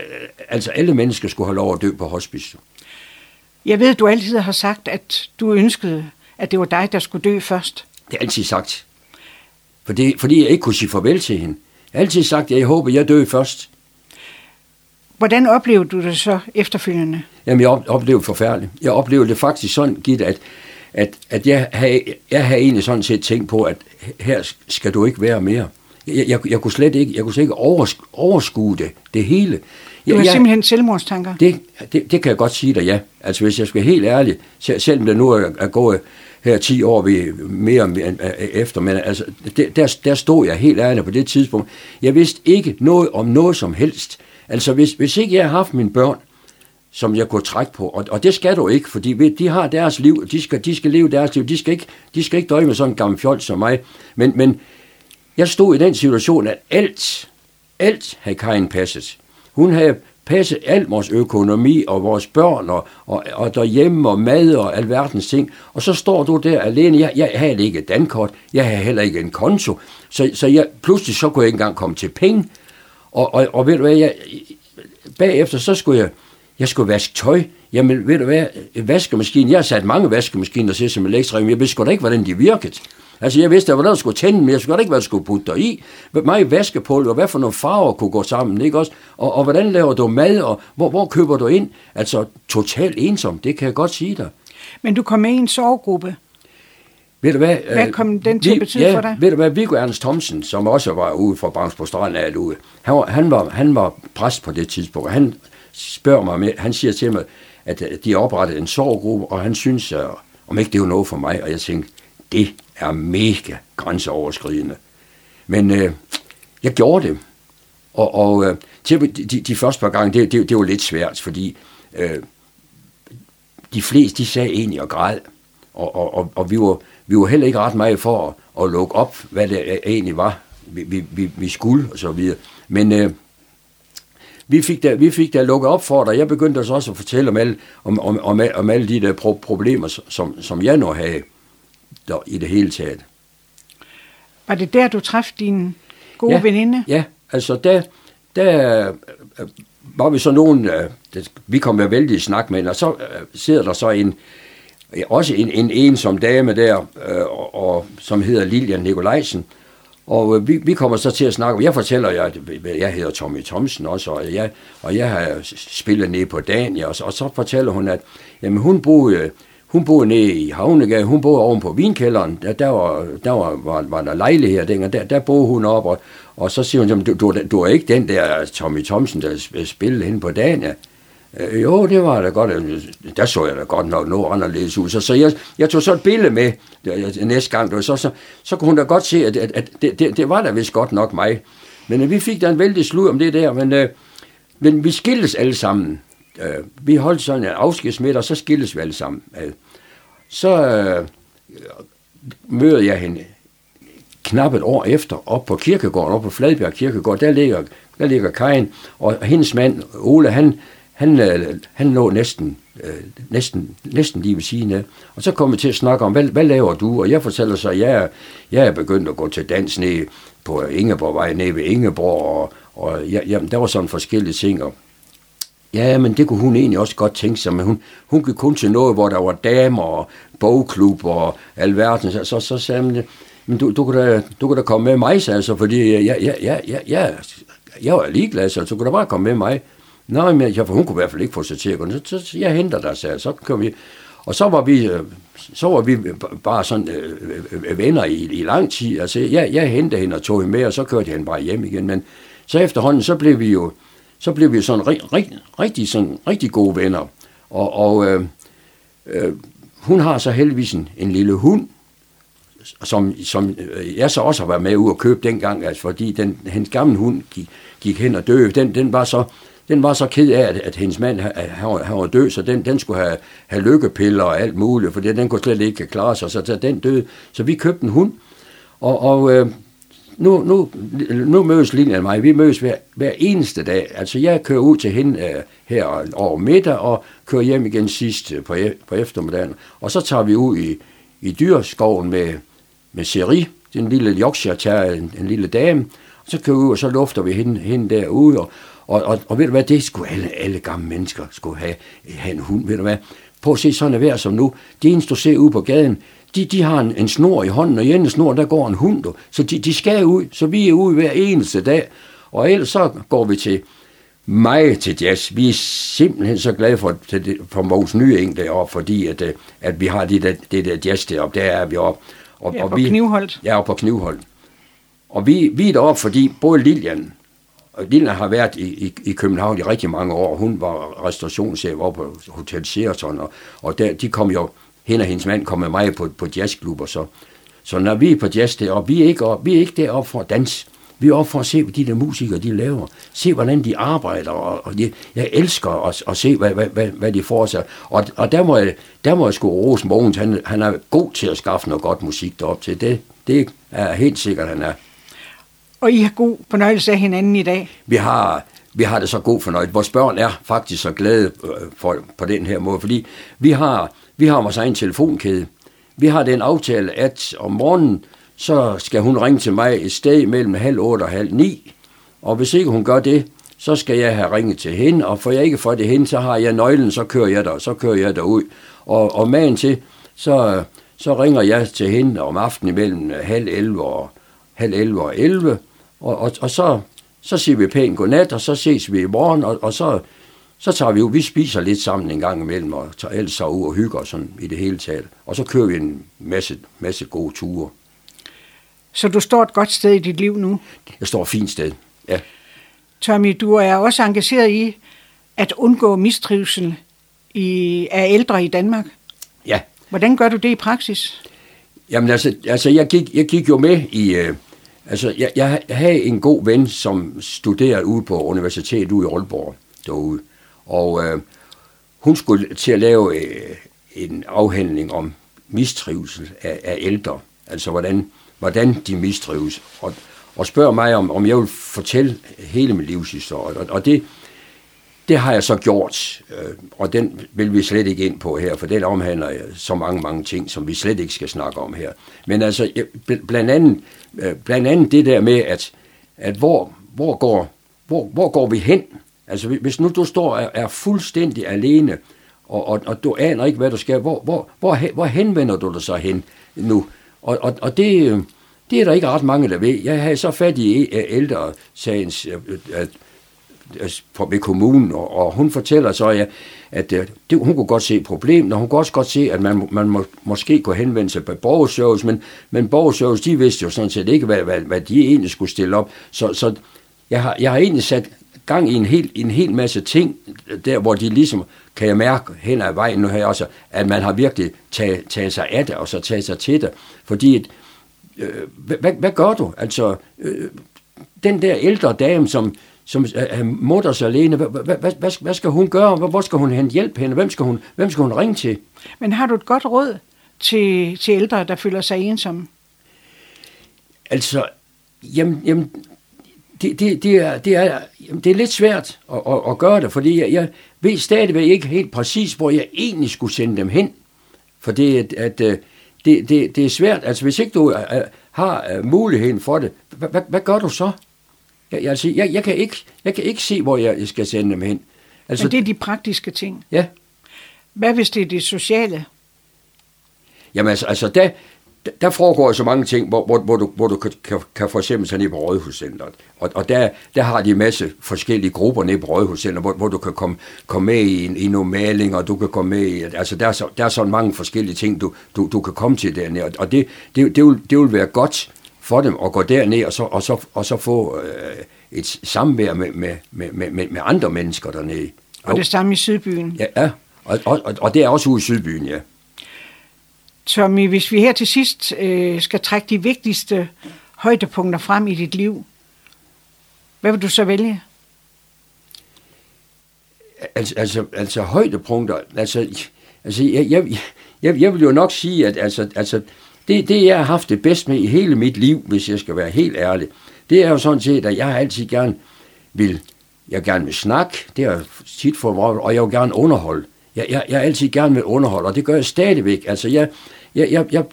altså alle mennesker skulle have lov at dø på hospice. Jeg ved, at du altid har sagt, at du ønskede, at det var dig, der skulle dø først. Det er altid sagt. Fordi, fordi jeg ikke kunne sige farvel til hende. Jeg har altid sagt, at jeg håber, jeg dør først. Hvordan oplevede du det så efterfølgende? Jamen, jeg oplevede forfærdeligt. Jeg oplevede det faktisk sådan, Gitte, at, at, at jeg, havde, jeg havde egentlig sådan set tænkt på, at her skal du ikke være mere. Jeg, jeg, jeg kunne slet ikke, jeg kunne slet ikke overskue, overskue det, det hele. Du har jeg, simpelthen selvmordstanker? Det, det, det kan jeg godt sige dig, ja. Altså hvis jeg skal være helt ærlig, selvom det nu er, er gået her 10 år vi, mere efter, men altså, der, der stod jeg helt ærligt på det tidspunkt. Jeg vidste ikke noget om noget som helst. Altså, hvis, hvis ikke jeg har haft mine børn, som jeg kunne trække på, og, og det skal du ikke, fordi de har deres liv, de skal, de skal leve deres liv, de skal ikke, de skal ikke døje med sådan en gammel fjold som mig, men, men jeg stod i den situation, at alt, alt havde Karin passet. Hun havde passet al vores økonomi og vores børn og, og, og derhjemme og mad og alverdens ting. Og så står du der alene. Jeg, jeg havde ikke et dankort. Jeg havde heller ikke en konto. Så, så jeg, pludselig så kunne jeg ikke engang komme til penge. Og, og, og ved du hvad, jeg, bagefter så skulle jeg, jeg skulle vaske tøj. Jamen ved du hvad, vaskemaskinen, jeg har sat mange vaskemaskiner til som elektriker, men jeg vidste da ikke, hvordan de virkede. Altså, jeg vidste, hvordan jeg skulle tænde men jeg skulle ikke, hvad jeg skulle putte der i. Mig vaskepulver, hvad for nogle farver kunne gå sammen, ikke også? Og, og hvordan laver du mad, og hvor, hvor køber du ind? Altså, totalt ensom, det kan jeg godt sige dig. Men du kom med i en sovegruppe? Ved du hvad? Hvad kom den til at betyde ja, for dig? Ved du hvad, Viggo Ernst Thomsen, som også var ude fra Brands på Strand af ude, han var, han, var, han var præst på det tidspunkt, han spørger mig, med, han siger til mig, at de oprettede en sorggruppe, og han synes, om ikke det var noget for mig, og jeg tænkte, det er mega grænseoverskridende. Men øh, jeg gjorde det. Og, og øh, til de, de første par gange, det, det, det var lidt svært, fordi øh, de fleste, de sagde egentlig og græd. Og, og, og, og vi, var, vi var heller ikke ret meget for at, at lukke op, hvad det egentlig var, vi, vi, vi skulle og så videre. Men øh, vi fik da, vi fik da lukket op for dig. Jeg begyndte så også at fortælle om alle, om, om, om, om alle de der pro- problemer, som, som jeg nu havde der, i det hele taget. Var det der, du træffede din gode ja, veninde? Ja, altså der, der øh, var vi så nogen, øh, vi kom med vældig snak med og så øh, sidder der så en, også en, en ensom dame der, øh, og, og, som hedder Lilian Nikolajsen. Og øh, vi, vi kommer så til at snakke, jeg fortæller jer, at jeg hedder Tommy Thomsen også, og jeg, og jeg har spillet ned på Dania, og, og så fortæller hun, at jamen, hun boede hun boede nede i Havnegade, hun boede oven på vinkælderen, der, der, var, der var, var, var der lejligheder dengang, der, der boede hun op, og, og så siger hun, du, du, du er ikke den der Tommy Thomsen, der spillede hende på Dania. Øh, jo, det var da godt. Øh, der så jeg da godt nok noget anderledes ud. Så, så jeg, jeg tog så et billede med næste gang, så, så, så, så kunne hun da godt se, at, at, at det, det, det var da vist godt nok mig. Men øh, vi fik da en vældig slud om det der, men, øh, men vi skildes alle sammen. Øh, vi holdt sådan en afskedsmiddag, og så skildes vi alle sammen. Øh, så øh, møder jeg hende knap et år efter op på kirkegården, op på Fladbjerg Kirkegård, der ligger, der ligger Kajen, og hendes mand, Ole, han, han, øh, han lå næsten, øh, næsten, næsten lige ved siden af. Og så kom vi til at snakke om, hvad, hvad laver du? Og jeg fortæller så, at jeg, jeg er begyndt at gå til dans ned på Ingeborgvej, nede ved Ingeborg, og, og ja, jamen, der var sådan forskellige ting, og Ja, men det kunne hun egentlig også godt tænke sig, men hun, hun gik kun til noget, hvor der var damer og bogklub og alverden. Så, så, så sagde hun, men du, du, kunne da, du kunne da komme med mig, altså, fordi jeg, jeg, jeg, jeg, jeg, jeg var ligeglad, så du kunne da bare komme med mig. Nej, men jeg, for hun kunne i hvert fald ikke få sig til at gå. Så, så jeg henter dig, sagde så kører vi. Og så var vi, øh, så var vi bare sådan øh, øh, øh, venner i, i lang tid. Altså, jeg, jeg hentede hende og tog hende med, og så kørte jeg hende bare hjem igen. Men så efterhånden, så blev vi jo, så blev vi sådan rig, rig, rigtig, sådan, rigtig gode venner. Og, og øh, øh, hun har så heldigvis en, en lille hund, som, som øh, jeg så også har været med ud og købe dengang, altså fordi den, hendes gamle hund gik, gik hen og døde. Den, den var så den var så ked af, at, at hendes mand han var, han var død, så den, den skulle have, have lykkepiller og alt muligt, for den kunne slet ikke klare sig, så, så den døde. Så vi købte en hund, og, og øh, nu, nu, nu mødes Lina og mig, vi mødes hver, hver eneste dag. Altså jeg kører ud til hende øh, her over middag, og kører hjem igen sidst øh, på, e, på eftermiddagen. Og så tager vi ud i, i dyrskoven med, med Seri, den lille Yorkshire en, en lille dame, og så kører vi ud, og så lufter vi hende, hende derude, og, og, og, og ved du hvad, det skulle alle, alle gamle mennesker skulle have, have en hund, ved du hvad. Prøv at se sådan et vejr som nu. Det eneste, du ser ude på gaden, de, de har en, en snor i hånden, og i en snor, der går en hund. Du. Så de, de skal ud, så vi er ude hver eneste dag. Og ellers så går vi til mig til jazz. Vi er simpelthen så glade for, til for vores nye eng deroppe, fordi at, øh, at vi har det der, det der jazz deroppe. Der er vi oppe. Og, ja, og på vi, Knivholdt. Ja, på Knivholdt. Og vi, vi er deroppe, fordi både Lilian Lina har været i, i, i København i rigtig mange år. Hun var restaurationschef over på Hotel Sheraton, og, og der, de kom jo, hende og hendes mand kom med mig på, på jazzklubber, så, så når vi er på jazz deroppe, vi er ikke, op, vi er ikke deroppe for at danse. Vi er oppe for at se, hvad de der musikere de laver. Se, hvordan de arbejder. Og, og de, jeg elsker at, at se, hvad, hvad, hvad, hvad de får sig. Og, og der, må jeg, der må jeg sgu rose Mogens. Han, han er god til at skaffe noget godt musik derop til. Det, det er helt sikkert, han er. Og I har god fornøjelse af hinanden i dag? Vi har, vi har det så god fornøjelse. Vores børn er faktisk så glade øh, for, på den her måde, fordi vi har, vi har vores egen telefonkæde. Vi har den aftale, at om morgenen, så skal hun ringe til mig et sted mellem halv otte og halv ni. Og hvis ikke hun gør det, så skal jeg have ringet til hende, og får jeg ikke for det hende, så har jeg nøglen, så kører jeg der, så kører jeg derud. Og, og magen til, så, så ringer jeg til hende om aftenen mellem halv 11 og halv 11 og 11, og, og, og så, så siger vi pænt godnat, og så ses vi i morgen, og, og så, så tager vi jo, vi spiser lidt sammen en gang imellem, og tager ellers ud og hygger sådan i det hele taget. Og så kører vi en masse, masse gode ture. Så du står et godt sted i dit liv nu? Jeg står et fint sted, ja. Tommy, du er også engageret i at undgå mistrivsel i, af ældre i Danmark. Ja. Hvordan gør du det i praksis? Jamen altså, altså jeg, gik, jeg gik jo med i... Øh, altså, jeg, jeg havde en god ven, som studerede ude på universitetet ude i Aalborg derude. Og øh, hun skulle til at lave øh, en afhandling om mistrivsel af, af ældre. Altså, hvordan, hvordan de mistrives. Og, og spørger mig, om, om jeg vil fortælle hele min livshistorie. Og, og det, det har jeg så gjort, øh, og den vil vi slet ikke ind på her, for den omhandler øh, så mange, mange ting, som vi slet ikke skal snakke om her. Men altså, blandt andet, øh, blandt andet det der med, at, at hvor, hvor, går, hvor, hvor går vi hen? Altså, hvis nu du står og er fuldstændig alene, og, og, og du aner ikke, hvad du skal. Hvor, hvor, hvor, hvor henvender du dig så hen nu? Og, og, og det, det er der ikke ret mange, der ved. Jeg havde så fat i ældre sagens Altså, ved kommunen, og, og hun fortæller så, ja, at øh, det, hun kunne godt se problemet, og hun kunne også godt se, at man, man må, måske kunne henvende sig på borgerservice, men, men borgerservice, de vidste jo sådan set ikke, hvad, hvad, hvad de egentlig skulle stille op. Så, så jeg, har, jeg har egentlig sat gang i en hel, en hel masse ting, der hvor de ligesom, kan jeg mærke hen ad vejen nu her også, at man har virkelig taget, taget sig af det, og så taget sig til det. Fordi, et, øh, hvad, hvad gør du? Altså, øh, den der ældre dame, som, som er mutters alene, hvad, skal hun gøre? Hvor skal hun hente hjælp henne? Hvem skal hun, hvem skal hun ringe til? Men har du et godt råd til, til ældre, der føler sig ensomme? Altså, jamen, jamen det, det, det, er, det, er, det er lidt svært at, at, at gøre det, fordi jeg, jeg ved stadigvæk ikke helt præcis, hvor jeg egentlig skulle sende dem hen. For det, at, at, øh, det, det, det er svært. Altså, hvis ikke du uh, har uh, muligheden for det, hvad, hvad, hvad gør du så? Jeg, jeg, altså, jeg, jeg, kan ikke, jeg kan ikke se, hvor jeg skal sende dem hen. Altså, Men det er de praktiske ting. Ja. Hvad hvis det er det sociale? Jamen altså, altså der, der foregår så mange ting, hvor, hvor, hvor, du, hvor du kan, kan, kan for eksempel tage ned på Rådhuscenteret. Og, og der, der har de en masse forskellige grupper ned på Rådhuscenteret, hvor, hvor du kan komme, komme med i, i nogle malinger, og du kan komme med i, altså der er, så, der er så mange forskellige ting, du, du, du kan komme til dernede. Og, og det, det, det, vil, det vil være godt for dem at gå derned og så, og så, og så få øh, et samvær med, med, med, med, med andre mennesker dernede. Og det samme i Sydbyen. Ja, ja. Og, og, og det er også ude i Sydbyen, ja. Tommy, hvis vi her til sidst øh, skal trække de vigtigste højdepunkter frem i dit liv, hvad vil du så vælge? Altså, altså, altså højdepunkter, altså, altså jeg, jeg, jeg, jeg vil jo nok sige, at altså, altså, det, det, jeg har haft det bedst med i hele mit liv, hvis jeg skal være helt ærlig, det er jo sådan set, at jeg altid gerne vil, jeg gerne vil snakke, det er tit for mig, og jeg vil gerne underholde. Jeg, jeg, jeg altid gerne vil underholde, og det gør jeg stadigvæk. Altså, jeg, jeg, jeg, jeg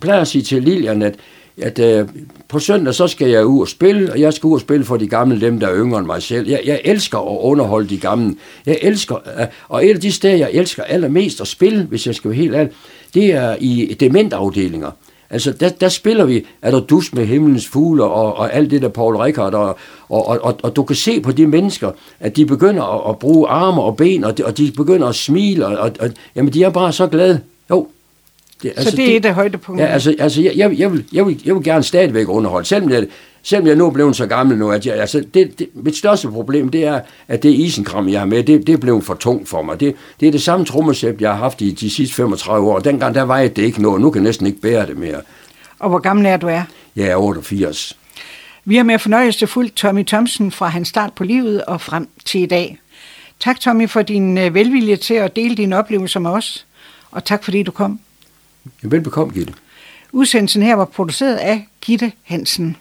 plejer at sige til Lilian, at, at øh, på søndag, så skal jeg ud og spille, og jeg skal ud og spille for de gamle, dem der er yngre end mig selv. Jeg, jeg elsker at underholde de gamle. Jeg elsker, øh, og et af de steder, jeg elsker allermest at spille, hvis jeg skal være helt ærlig, det er i dementafdelinger. Altså, der, der spiller vi, er der dus med himlens fugle og, og alt det der Paul Rickard, og, og, og, og, og du kan se på de mennesker, at de begynder at, at bruge arme og ben, og de, og de begynder at smile, og, og, og jamen, de er bare så glade. Jo. Det, altså, så det er et af højdepunkterne? Ja, altså, altså jeg, jeg, jeg, vil, jeg, vil, jeg vil gerne stadigvæk underholde, selvom jeg, selvom jeg nu er blevet så gammel nu, at jeg, altså, det, det, mit største problem, det er, at det isenkram, jeg har med, det, det er blevet for tungt for mig. Det, det er det samme trommesæt, jeg har haft i de sidste 35 år. Dengang, der vejede det ikke noget. Nu kan jeg næsten ikke bære det mere. Og hvor gammel er du er? Jeg er 88. Vi har med fornøjelse fuldt Tommy Thomsen fra hans start på livet og frem til i dag. Tak Tommy for din øh, velvilje til at dele dine oplevelser med os, og tak fordi du kom. Velbekomme, Gitte. Udsendelsen her var produceret af Gitte Hansen.